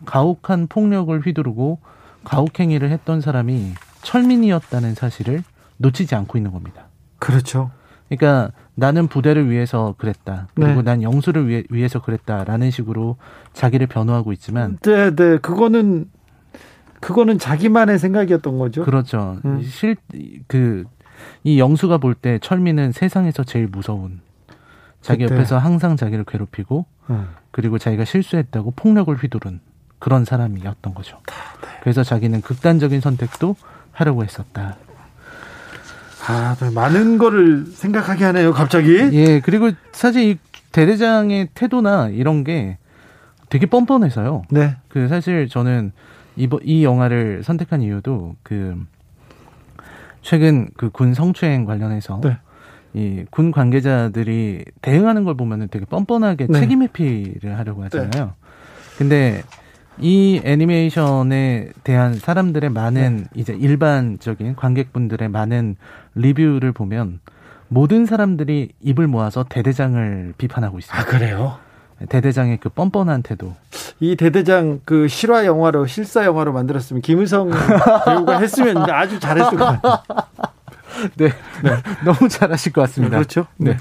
가혹한 폭력을 휘두르고 가혹행위를 했던 사람이 철민이었다는 사실을 놓치지 않고 있는 겁니다. 그렇죠. 그러니까 나는 부대를 위해서 그랬다. 그리고 네. 난 영수를 위해, 위해서 그랬다라는 식으로 자기를 변호하고 있지만 네, 네. 그거는 그거는 자기만의 생각이었던 거죠. 그렇죠. 음. 실그 이 영수가 볼 때 철민은 세상에서 제일 무서운 자기 그때. 옆에서 항상 자기를 괴롭히고 음. 그리고 자기가 실수했다고 폭력을 휘두른 그런 사람이었던 거죠. 네. 그래서 자기는 극단적인 선택도 하려고 했었다. 아, 네, 많은 거를 생각하게 하네요, 갑자기. 예, 그리고 사실 이 대대장의 태도나 이런 게 되게 뻔뻔해서요. 네. 그 사실 저는 이, 이 영화를 선택한 이유도 그 최근 그 군 성추행 관련해서 네. 이군 관계자들이 대응하는 걸 보면은 되게 뻔뻔하게 네. 책임 회피를 하려고 하잖아요. 네. 근데 이 애니메이션에 대한 사람들의 많은 네. 이제 일반적인 관객분들의 많은 리뷰를 보면 모든 사람들이 입을 모아서 대대장을 비판하고 있습니다. 아, 그래요? 대대장의 그 뻔뻔한 태도. 이 대대장 그 실화 영화로 실사 영화로 만들었으면 김은성 배우가 했으면 아주 잘했을 것 같아요. 네. 네. 너무 잘하실 것 같습니다. 그렇죠. 네.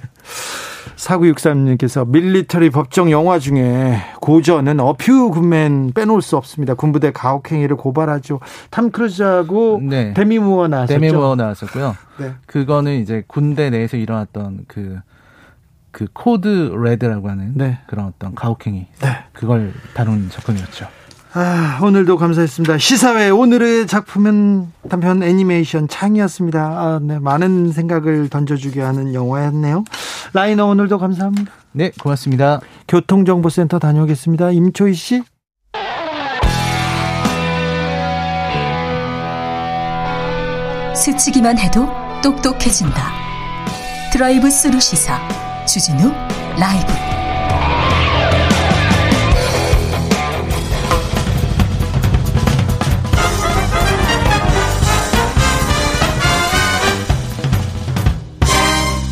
4963님께서 military 법정 영화 중에 고전은 A Few Good Men 빼놓을 수 없습니다. 군부대 가혹행위를 고발하죠. 탐 크루즈하고 네. 데미 무어 나왔었죠. 데미 무어 나왔었고요. 네. 그거는 이제 군대 내에서 일어났던 그그 code red라고 하는 네. 그런 어떤 가혹행위 네. 그걸 다룬 작품이었죠. 아, 오늘도 감사했습니다. 시사회 오늘의 작품은 단편 애니메이션 창이었습니다. 아, 네, 많은 생각을 던져주게 하는 영화였네요. 라이너 오늘도 감사합니다. 네, 고맙습니다. 교통정보센터 다녀오겠습니다. 임초희 씨. 스치기만 해도 똑똑해진다. 드라이브 스루 시사. 주진우 라이브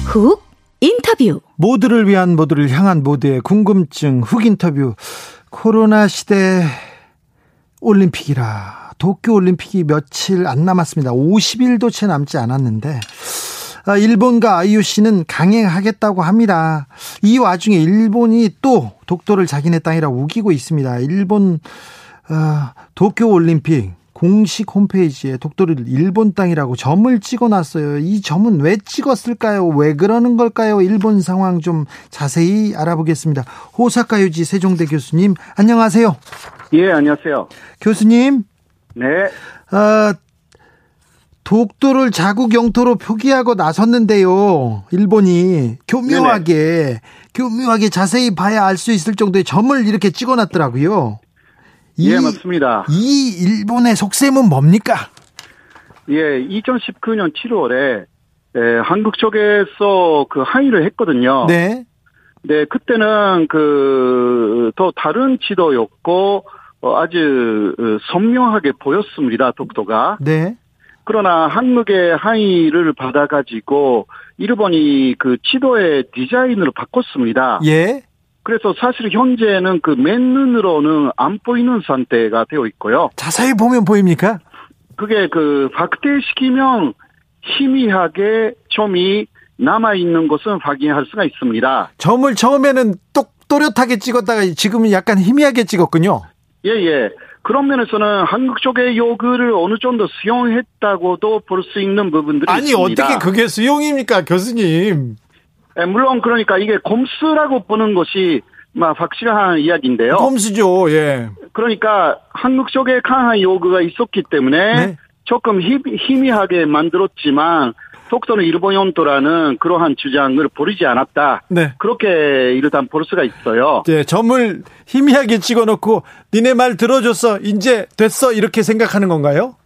훅 인터뷰 모두를 위한 모두를 향한 모두의 궁금증 훅 인터뷰 코로나 시대 올림픽이라 도쿄 올림픽이 며칠 안 남았습니다. 50일도 채 남지 않았는데 아, 일본과 IOC는 강행하겠다고 합니다. 이 와중에 일본이 또 독도를 자기네 땅이라 우기고 있습니다. 일본 어, 도쿄 올림픽 공식 홈페이지에 독도를 일본 땅이라고 점을 찍어놨어요. 이 점은 왜 찍었을까요? 왜 그러는 걸까요? 일본 상황 좀 자세히 알아보겠습니다. 호사카 유지 세종대 교수님, 안녕하세요. 예, 안녕하세요. 교수님. 네. 어, 독도를 자국 영토로 표기하고 나섰는데요. 일본이 교묘하게 네네. 교묘하게 자세히 봐야 알 수 있을 정도의 점을 이렇게 찍어놨더라고요. 이, 예, 맞습니다. 이 일본의 속셈은 뭡니까? 예, 2019년 7월에 예, 한국 쪽에서 그 항의를 했거든요. 네. 네, 그때는 그더 다른 지도였고 어, 아주 어, 선명하게 보였습니다. 독도가. 네. 그러나 한국의 항의를 받아가지고 일본이 그 지도의 디자인을 바꿨습니다. 예. 그래서 사실 현재는 그 맨눈으로는 안 보이는 상태가 되어 있고요. 자세히 보면 보입니까? 그게 그 확대시키면 희미하게 점이 남아 있는 것은 확인할 수가 있습니다. 점을 처음에는 똑 또렷하게 찍었다가 지금은 약간 희미하게 찍었군요. 예, 예. 그런 면에서는 한국 쪽의 요구를 어느 정도 수용했다고도 볼 수 있는 부분들이 아니, 있습니다. 어떻게 그게 수용입니까, 교수님? 예, 물론 그러니까 이게 곰수라고 보는 것이 막 확실한 이야기인데요. 곰수죠, 예. 그러니까 한국 쪽에 강한 요구가 있었기 때문에 네? 조금 희미하게 만들었지만 속도는 일본 연도라는 그러한 주장을 버리지 않았다. 네. 그렇게 일단 볼 수가 있어요. 네, 점을 희미하게 찍어놓고 니네 말 들어줬어, 이제 됐어 이렇게 생각하는 건가요?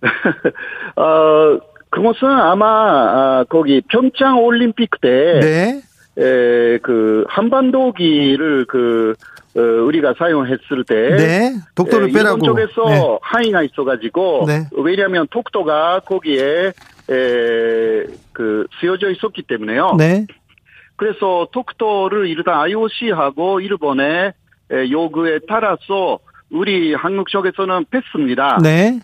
어, 그것은 아마 아, 거기 평창 올림픽 때, 네. 에, 그 한반도기를 그 어, 우리가 사용했을 때, 네. 독도를 빼라고 일본 쪽에서 네. 항의가 있어가지고, 네. 왜냐하면 독도가 거기에 에, 그 쓰여져 있었기 때문에요. 네. 그래서 독도를 일단 IOC하고 일본의 요구에 따라서 우리 한국 쪽에서는 뺐습니다. 네.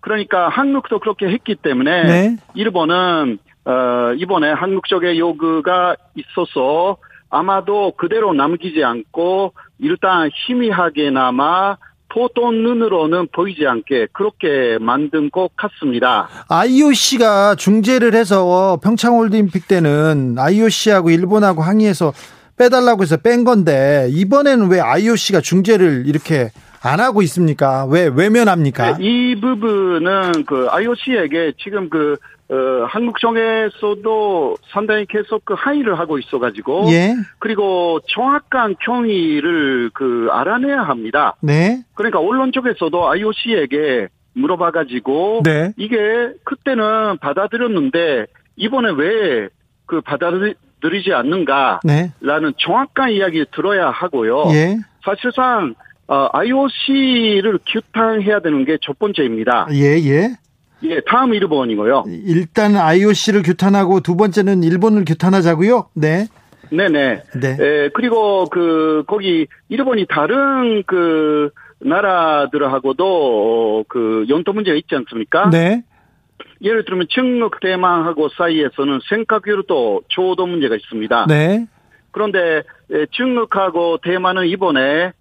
그러니까 한국도 그렇게 했기 때문에 네. 일본은 어, 이번에 한국 쪽의 요구가 있어서 아마도 그대로 남기지 않고 일단 희미하게나마 보통 눈으로는 보이지 않게 그렇게 만든 것 같습니다. IOC가 중재를 해서 평창 올림픽 때는 IOC하고 일본하고 항의해서 빼달라고 해서 뺀 건데 이번에는 왜 IOC가 중재를 이렇게 안 하고 있습니까? 왜 외면합니까? 네, 이 부분은 그 IOC에게 지금 그 어, 한국 정에서도 상당히 계속 그 항의를 하고 있어가지고 예. 그리고 정확한 경위를 그 알아내야 합니다. 네. 그러니까 언론 쪽에서도 IOC에게 물어봐가지고 네. 이게 그때는 받아들였는데 이번에 왜 그 받아들이지 않는가라는 네. 정확한 이야기를 들어야 하고요. 예. 사실상 어, IOC를 규탄해야 되는 게 첫 번째입니다. 예, 예. 예, 다음 일본이고요. 일단 IOC를 규탄하고 두 번째는 일본을 규탄하자고요. 네. 네네. 네. 에, 그리고 그 거기 일본이 다른 그 나라들하고도 어, 그 영토 문제가 있지 않습니까? 네. 예를 들면 중국 대만하고 사이에서는 생각외로도 조도 문제가 있습니다. 네. 그런데 중국하고 대만은 이번에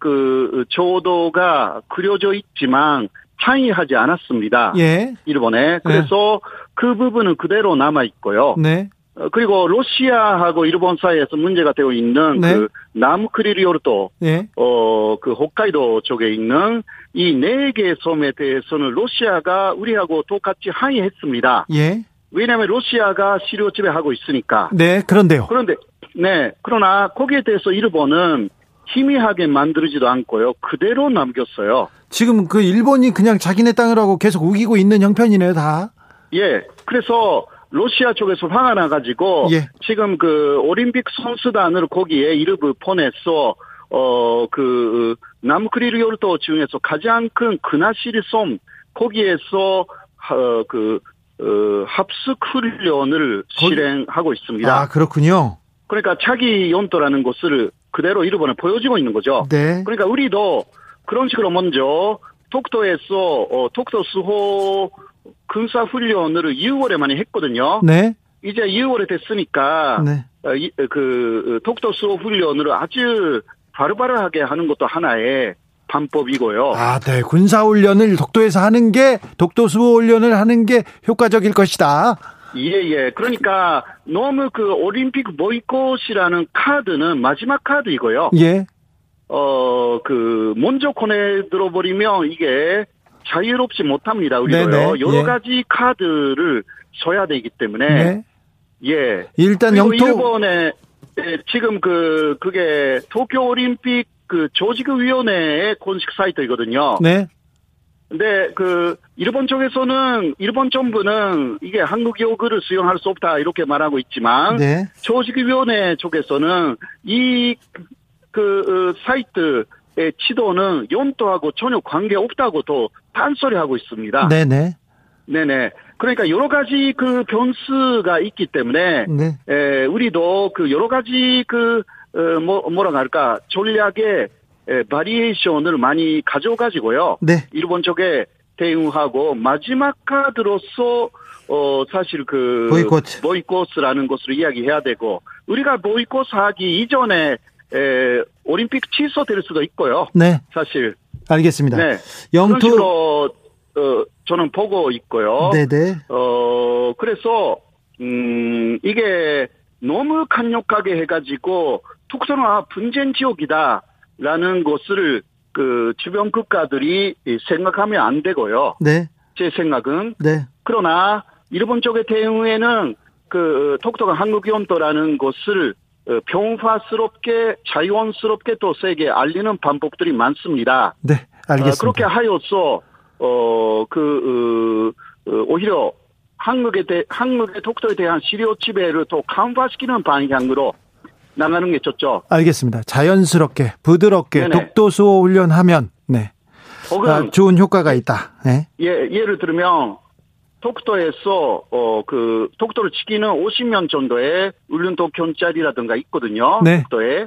그 조도가 그려져 있지만 항의하지 않았습니다. 예. 일본에. 그래서 네. 그 부분은 그대로 남아 있고요. 네. 어, 그리고 러시아하고 일본 사이에서 문제가 되고 있는 네. 그 남크리리오르도 예. 어그 홋카이도 쪽에 있는 이 네 개 섬에 대해서는 러시아가 우리하고 똑같이 항의했습니다. 예. 왜냐하면 러시아가 시료 지배하고 있으니까. 네, 그런데요. 그런데 네, 그러나 거기에 대해서 일본은 희미하게 만들지도 않고요. 그대로 남겼어요. 지금 그 일본이 그냥 자기네 땅이라고 계속 우기고 있는 형편이네요, 다. 예. 그래서 러시아 쪽에서 화가 나가지고 예. 지금 그 올림픽 선수단을 거기에 이름을 보내서 어그 남크리리오르도 중에서 가장 큰 그나시리 섬 거기에서 어 그 어, 합숙 훈련을 실행하고 있습니다. 아 그렇군요. 그러니까 차기 연도라는 것을 그대로 일본에 보여지고 있는 거죠. 네. 그러니까 우리도 그런 식으로 먼저 독도에서 어, 독도 수호 군사 훈련을 2월에 많이 했거든요. 네. 이제 2월에 됐으니까 네. 어, 이, 그 독도 수호 훈련을 아주 바르바르하게 하는 것도 하나의 방법이고요. 아, 네. 군사 훈련을 독도에서 하는 게 독도 수호 훈련을 하는 게 효과적일 것이다. 예, 예. 그러니까 너무 그 올림픽 보이콧이라는 카드는 마지막 카드이고요. 예. 어, 그, 먼저 코에 들어버리면 이게 자유롭지 못합니다. 우리가요. 네네. 여러 예. 가지 카드를 써야 되기 때문에. 네. 예. 일단 영토. 일본에 예, 지금 그, 그게 도쿄 올림픽 그 조직위원회의 공식 사이트이거든요. 네. 근데 그 일본 쪽에서는 일본 정부는 이게 한국 요구를 수용할 수 없다 이렇게 말하고 있지만 네. 조직위원회 쪽에서는 이그 어, 사이트의 지도는 연도하고 전혀 관계 없다고 또 탄소리하고 있습니다. 네네. 네네. 그러니까 여러 가지 그 변수가 있기 때문에 네. 에, 우리도 그 여러 가지 그 어, 뭐 뭐라 할까 전략에 에, 바리에이션을 많이 가져가지고요. 네. 일본 쪽에 대응하고 마지막 카드로서 어 사실 그 보이콧 보이콧이라는 것으로 이야기해야 되고 우리가 보이콧 하기 이전에 에, 올림픽 취소될 수도 있고요. 네. 사실 알겠습니다. 네. 영토 어, 저는 보고 있고요. 네네. 어 그래서 음 이게 너무 강력하게 해가지고 특성화 분쟁 지역이다. 라는 것을 그 주변 국가들이 생각하면 안 되고요. 네. 제 생각은. 네. 그러나 일본 쪽의 대응에는 그 독도가 한국 연도라는 것을 어, 평화스럽게 자연스럽게 또 세계 알리는 방법들이 많습니다. 네, 알겠습니다. 어, 그렇게 하여서 어그 어, 어, 오히려 한국에 대 한국의 독도에 대한 시료 지배를 더 강화시키는 방향으로 나가는 게 좋죠. 알겠습니다. 자연스럽게 부드럽게 네네. 독도 수호 훈련하면 네. 아, 좋은 효과가 있다. 네. 예, 예를 들면 독도에서 어그 독도를 지키는 50년 정도의 울릉도 경찰이라든가 있거든요. 네. 독도에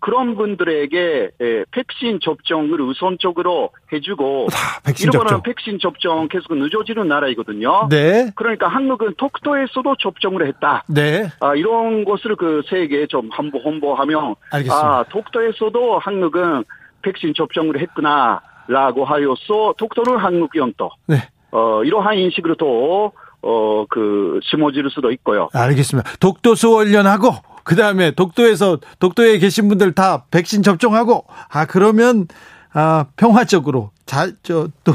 그런 분들에게 예, 백신 접종을 우선적으로 해주고 백신 일본은 접종. 백신 접종 계속 늦어지는 나라이거든요. 네. 그러니까 한국은 독도에서도 접종을 했다. 네. 아, 이런 것을 그 세계에 좀 한번 홍보하면 알겠습니다. 아, 독도에서도 한국은 백신 접종을 했구나라고 하여서 독도는 한국 연도. 네. 어, 이러한 인식으로 또 어, 그, 심어질 수도 있고요. 알겠습니다. 독도수 훈련하고, 그 다음에 독도에서, 독도에 계신 분들 다 백신 접종하고, 아, 그러면, 아, 평화적으로, 자, 저, 또,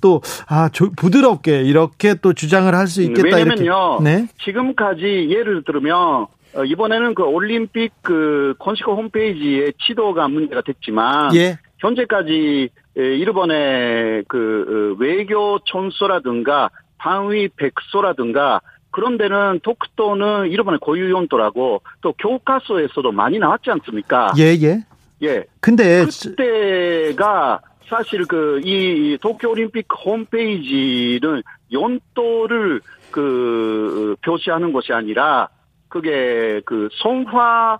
또, 아, 조, 부드럽게 이렇게 또 주장을 할 수 있겠다. 왜냐면요. 네? 지금까지 예를 들면, 어, 이번에는 그 올림픽 그 콘시코 홈페이지에 치도가 문제가 됐지만, 예. 현재까지 일본의 그 어, 외교 촌소라든가 방위 백소라든가 그런 데는 독도는 일본의 고유 용도라고 또 교과서에서도 많이 나왔지 않습니까? 예, 예. 예. 근데 그때가 사실 그 이 도쿄 올림픽 홈페이지는 용도를 그 표시하는 것이 아니라 그게 그 성화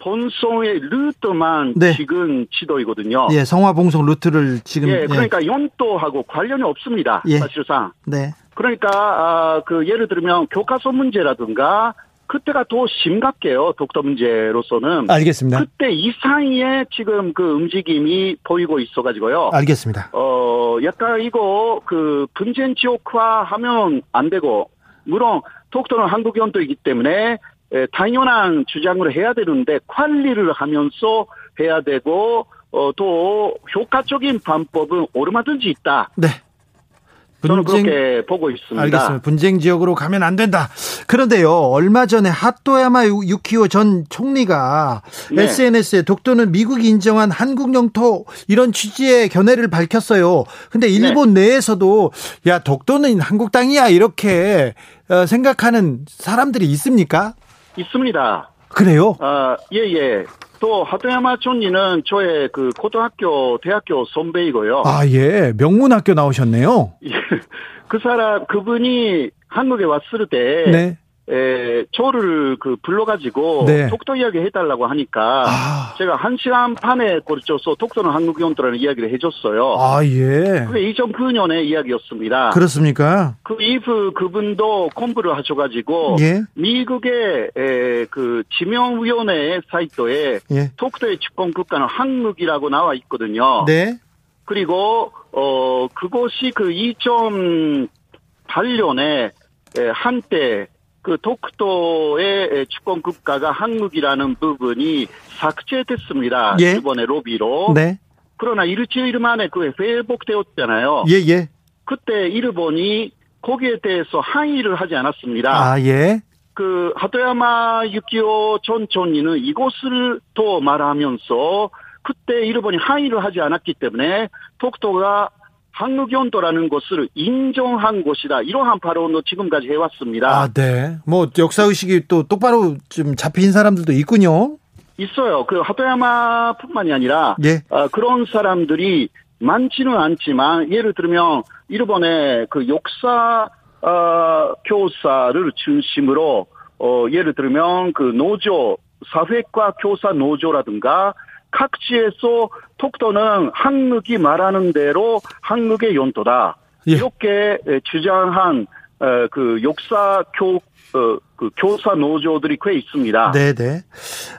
본송의 루트만 네. 지금 지도이거든요. 예, 성화 봉송 루트를 지금 예, 그러니까 예. 용도하고 관련이 없습니다. 예. 사실상. 네. 그러니까 아, 그 예를 들면 교과서 문제라든가 그때가 더 심각해요. 독도 문제로서는. 알겠습니다. 그때 이상의 지금 그 움직임이 보이고 있어가지고요. 알겠습니다. 어, 약간 이거 그 분쟁 지역화 하면 안 되고, 물론 독도는 한국 연도이기 때문에 당연한 주장을 해야 되는데 관리를 하면서 해야 되고, 어, 또 효과적인 방법은 얼마든지 있다. 네. 저는 그렇게 보고 있습니다. 알겠습니다. 분쟁 지역으로 가면 안 된다. 그런데요, 얼마 전에 핫도야마 유키오 전 총리가 네. SNS에 독도는 미국이 인정한 한국 영토 이런 취지의 견해를 밝혔어요. 근데 일본 네. 내에서도 야 독도는 한국 땅이야 이렇게 어, 생각하는 사람들이 있습니까? 있습니다. 그래요? 아, 예, 예. 또 하토야마 촌리는 저의 그 고등학교, 대학교 선배이고요. 아, 예. 명문학교 나오셨네요. 예. 그 사람, 그분이 한국에 왔을 때 네. 에, 저를 그 불러가지고 네. 독도 이야기 해달라고 하니까 아. 제가 한 시간 반에 걸쳐서 독도는 한국 용도라는 이야기를 해줬어요. 아 예. 그게 2009년의 이야기였습니다. 그렇습니까? 그 이후 그분도 공부를 하셔가지고 예. 미국의 에, 그 지명위원회 사이트에 예. 독도의 집권 국가는 한국이라고 나와 있거든요. 네. 그리고 어 그것이 그 2008년에 한때 그 독도의 주권 국가가 한국이라는 부분이 삭제됐습니다. 예. 이번에 로비로. 네. 그러나 일주일 만에 그 회복되었잖아요. 예, 예. 그때 일본이 거기에 대해서 항의를 하지 않았습니다. 아, 예. 그 하토야마 유키오 전 총리는 이곳을 또 말하면서 그때 일본이 항의를 하지 않았기 때문에 독도가 한국연도라는 것을 인정한 곳이다. 이러한 발언도 지금까지 해왔습니다. 아, 네. 뭐 역사의식이 또 똑바로 좀 잡힌 사람들도 있군요. 있어요. 그 하토야마뿐만이 아니라 예. 어, 그런 사람들이 많지는 않지만 예를 들면 일본의 그 역사 어, 교사를 중심으로 어, 예를 들면 그 노조 사회과 교사 노조라든가 각지에서 독도는 한국이 말하는 대로 한국의 연도다. 예. 이렇게 주장한 어, 그 역사 교, 어, 그 교사 노조들이 꽤 있습니다. 네네.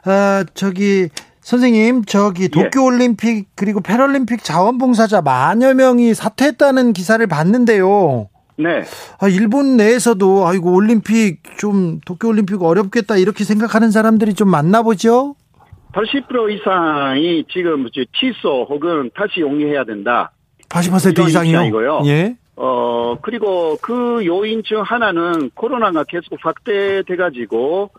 아, 저기, 선생님, 저기 도쿄올림픽 예. 그리고 패럴림픽 자원봉사자 만여 명이 사퇴했다는 기사를 봤는데요. 네. 아, 일본 내에서도 아이고 올림픽 좀 도쿄올림픽 어렵겠다 이렇게 생각하는 사람들이 좀 많나 보죠? 80% 이상이 지금 취소 혹은 다시 용해해야 된다. 80% 이상이요? 이고요. 예. 어, 그리고 그 요인 중 하나는 코로나가 계속 확대돼 가지고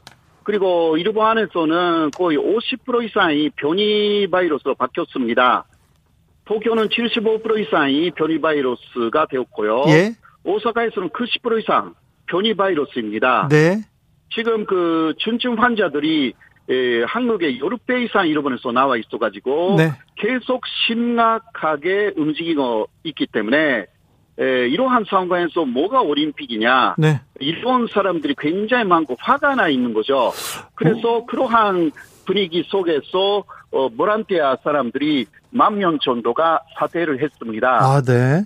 그리고 일본 안에서는 거의 50% 이상이 변이 바이러스로 바뀌었습니다. 도쿄는 75% 이상이 변이 바이러스가 되었고요. 예. 오사카에서는 90% 이상 변이 바이러스입니다. 네. 지금 그 중증 환자들이 에, 한국의 여러 배 이상 일본에서 나와 있어가지고 네. 계속 심각하게 움직이고 있기 때문에 에, 이러한 상황에서 뭐가 올림픽이냐 네. 일본 사람들이 굉장히 많고 화가 나 있는 거죠. 그래서 어? 그러한 분위기 속에서 어, 보란티아 사람들이 만 명 정도가 사퇴를 했습니다. 아, 네.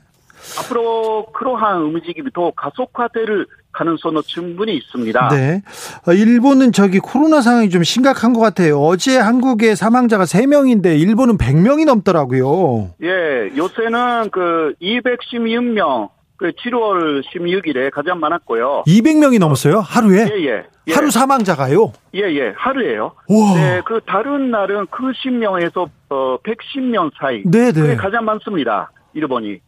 앞으로 그러한 움직임이 더 가속화될 가능성은 충분히 있습니다. 네. 어, 일본은 저기 코로나 상황이 좀 심각한 것 같아요. 어제 한국의 사망자가 3명인데 일본은 100명이 넘더라고요. 예, 요새는 그 216명, 그 7월 16일에 가장 많았고요. 200명이 넘었어요? 하루에? 예, 예. 예. 하루 사망자가요? 예, 예. 하루에요. 와. 네, 그 다른 날은 그 10명에서 어 110명 사이. 네, 네. 그게 가장 많습니다. 일본이.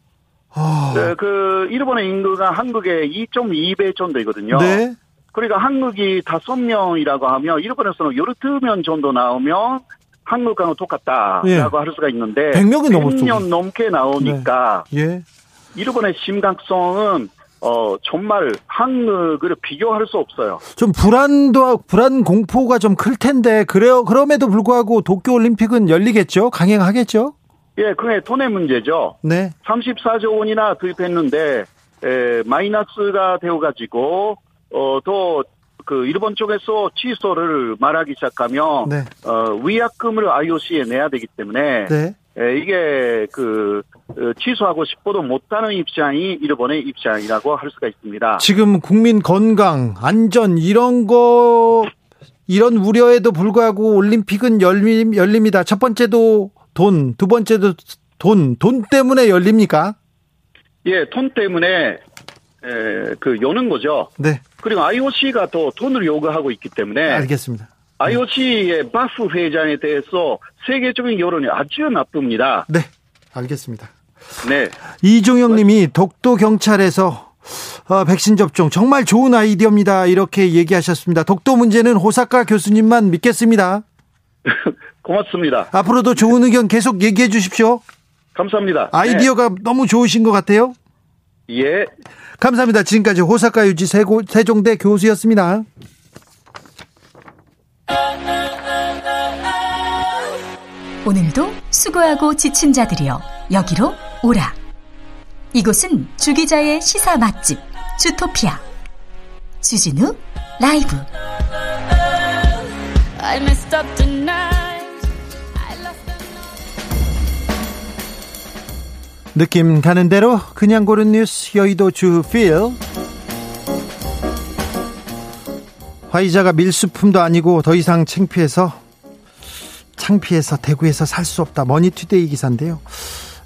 아. 네, 그 일본의 인구가 한국의 2.2배 정도 이거든요. 네. 그러니까 한국이 5명이라고 하면 일본에서는 12명 정도 나오면 한국과는 똑같다라고 예. 할 수가 있는데 100명이 넘었죠. 100명 넘게 나오니까 네. 예. 일본의 심각성은 어 정말 한국을 비교할 수 없어요. 좀 불안도 불안 공포가 좀 클 텐데 그래요. 그럼에도 불구하고 도쿄 올림픽은 열리겠죠. 강행하겠죠. 예, 그게 돈의 문제죠. 네. 34조 원이나 투입했는데 에, 마이너스가 되어가지고 어, 또 그 일본 쪽에서 취소를 말하기 시작하면 네. 어, 위약금을 IOC에 내야 되기 때문에 네. 에, 이게 그 어, 취소하고 싶어도 못하는 입장이 일본의 입장이라고 할 수가 있습니다. 지금 국민 건강, 안전 이런 거 이런 우려에도 불구하고 올림픽은 열림, 열립니다. 첫 번째도 돈, 두 번째도 돈, 돈 때문에 열립니까? 예, 돈 때문에 에, 그 여는 거죠. 네. 그리고 IOC가 더 돈을 요구하고 있기 때문에 알겠습니다. IOC의 바프 회장에 대해서 세계적인 여론이 아주 나쁩니다. 네, 알겠습니다. 네. 이종영 님이 독도 경찰에서 어, 백신 접종 정말 좋은 아이디어입니다. 이렇게 얘기하셨습니다. 독도 문제는 호사카 교수님만 믿겠습니다. 고맙습니다. 앞으로도 좋은 의견 계속 얘기해 주십시오. 감사합니다. 아이디어가 네. 너무 좋으신 것 같아요. 예. 감사합니다. 지금까지 호사카 유지 세종대 교수였습니다. 오늘도 수고하고 지친 자들이여 여기로 오라. 이곳은 주기자의 시사 맛집 주토피아 주진우 라이브. 느낌 가는 대로 그냥 고른 뉴스 여의도 주필 화이자가 밀수품도 아니고 더 이상 창피해서 창피해서 대구에서 살 수 없다 머니투데이 기사인데요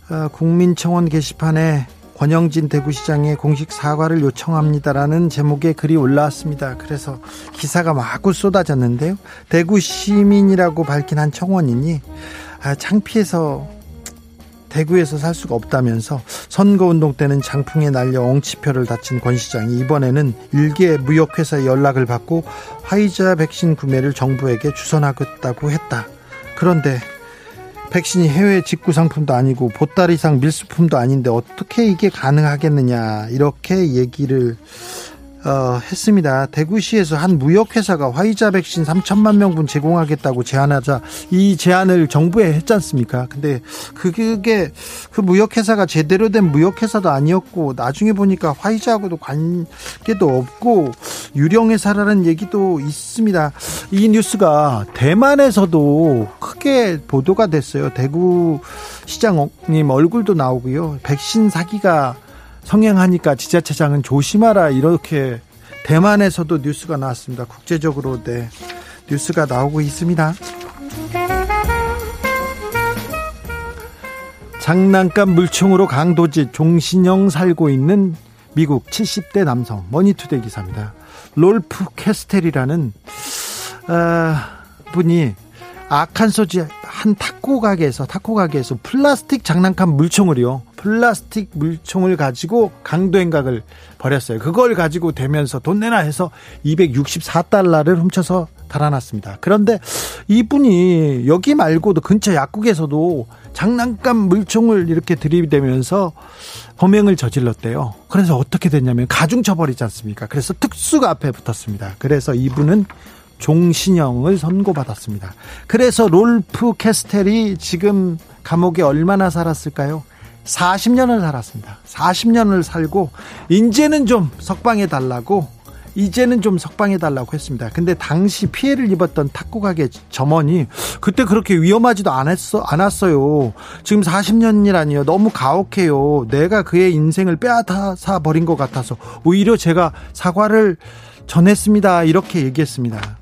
어, 국민청원 게시판에 권영진 대구시장의 공식 사과를 요청합니다라는 제목의 글이 올라왔습니다. 그래서 기사가 마구 쏟아졌는데요. 대구 시민이라고 밝힌 한 청원인이 아, 창피해서 대구에서 살 수가 없다면서 선거운동 때는 장풍에 날려 엉치표를 다친 권 시장이 이번에는 일개 무역회사의 연락을 받고 화이자 백신 구매를 정부에게 주선하겠다고 했다. 그런데 백신이 해외 직구 상품도 아니고 보따리상 밀수품도 아닌데 어떻게 이게 가능하겠느냐 이렇게 얘기를 어, 했습니다. 대구시에서 한 무역회사가 화이자 백신 3천만 명분 제공하겠다고 제안하자 이 제안을 정부에 했지 않습니까? 근데 그게 그 무역회사가 제대로 된 무역회사도 아니었고 나중에 보니까 화이자하고도 관계도 없고 유령회사라는 얘기도 있습니다. 이 뉴스가 대만에서도 크게 보도가 됐어요. 대구 시장님 얼굴도 나오고요. 백신 사기가 성행하니까 지자체장은 조심하라 이렇게 대만에서도 뉴스가 나왔습니다. 국제적으로 네 뉴스가 나오고 있습니다. 장난감 물총으로 강도짓 종신형 살고 있는 미국 70대 남성 머니투데이 기사입니다. 롤프 캐스텔이라는 어, 분이 아칸소주 한 타코 가게에서 타코 가게에서 플라스틱 장난감 물총을요. 플라스틱 물총을 가지고 강도 행각을 벌였어요. 그걸 가지고 대면서 돈 내놔 해서 264달러를 훔쳐서 달아났습니다. 그런데 이분이 여기 말고도 근처 약국에서도 장난감 물총을 이렇게 들이대면서 범행을 저질렀대요. 그래서 어떻게 됐냐면 가중처벌이지 않습니까? 그래서 특수가 앞에 붙었습니다. 그래서 이분은 종신형을 선고받았습니다. 그래서 롤프 캐스텔이 지금 감옥에 얼마나 살았을까요? 40년을 살았습니다. 40년을 살고 이제는 좀 석방해 달라고 이제는 좀 석방해 달라고 했습니다. 근데 당시 피해를 입었던 탁구 가게 점원이 그때 그렇게 위험하지도 않았어 않았어요. 지금 40년이라니요. 너무 가혹해요. 내가 그의 인생을 빼앗아 버린 것 같아서 오히려 제가 사과를 전했습니다. 이렇게 얘기했습니다.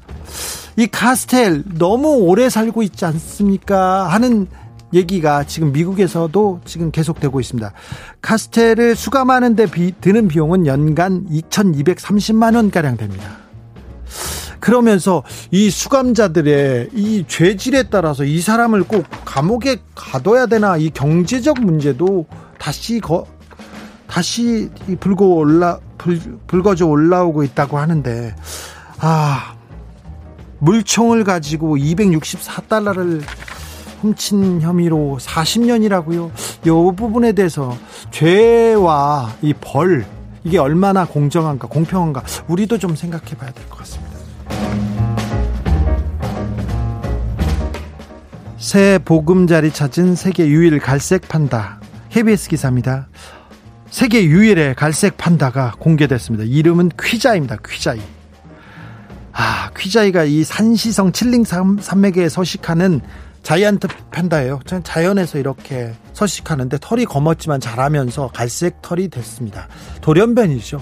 이 카스텔 너무 오래 살고 있지 않습니까? 하는 얘기가 지금 미국에서도 지금 계속되고 있습니다. 카스텔을 수감하는데 비, 드는 비용은 연간 2,230만 원가량 됩니다. 그러면서 이 수감자들의 이 죄질에 따라서 이 사람을 꼭 감옥에 가둬야 되나 이 경제적 문제도 다시 거, 다시 불고 올라 불, 불거져 올라오고 있다고 하는데 아 물총을 가지고 264달러를 훔친 혐의로 40년이라고요. 이 부분에 대해서 죄와 이 벌 이게 얼마나 공정한가 공평한가 우리도 좀 생각해 봐야 될 것 같습니다. 새 보금자리 찾은 세계 유일 갈색 판다. KBS 기사입니다. 세계 유일의 갈색 판다가 공개됐습니다. 이름은 퀴자입니다. 퀴자이. 아, 퀴자이가 이 산시성 칠링 산맥에 서식하는 자이언트 팬다예요. 자연에서 이렇게 서식하는데 털이 검었지만 자라면서 갈색 털이 됐습니다. 돌연변이죠.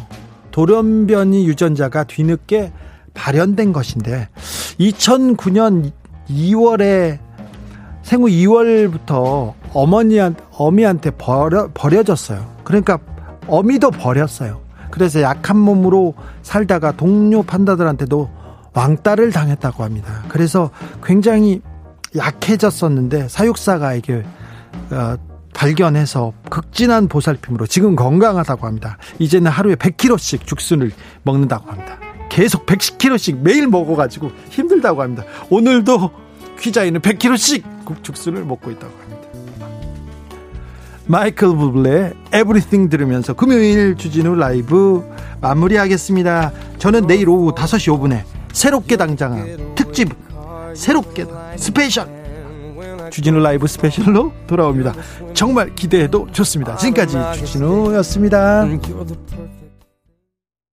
돌연변이 유전자가 뒤늦게 발현된 것인데 2009년 2월에 생후 2월부터 어머니한 어미한테 버려 버려졌어요. 그러니까 어미도 버렸어요. 그래서 약한 몸으로 살다가 동료 판다들한테도 왕따를 당했다고 합니다. 그래서 굉장히 약해졌었는데 사육사가 이게 어, 발견해서 극진한 보살핌으로 지금 건강하다고 합니다. 이제는 하루에 100kg씩 죽순을 먹는다고 합니다. 계속 110kg씩 매일 먹어가지고 힘들다고 합니다. 오늘도 퀴자이는 100kg씩 죽순을 먹고 있다고 합니다. 마이클 부블레 Everything 들으면서 금요일 주진우 라이브 마무리하겠습니다. 저는 내일 오후 5시 5분에 새롭게 단장한 특집 새롭게 special 주진우 라이브 special로 돌아옵니다. 정말 기대해도 좋습니다. 지금까지 주진우였습니다.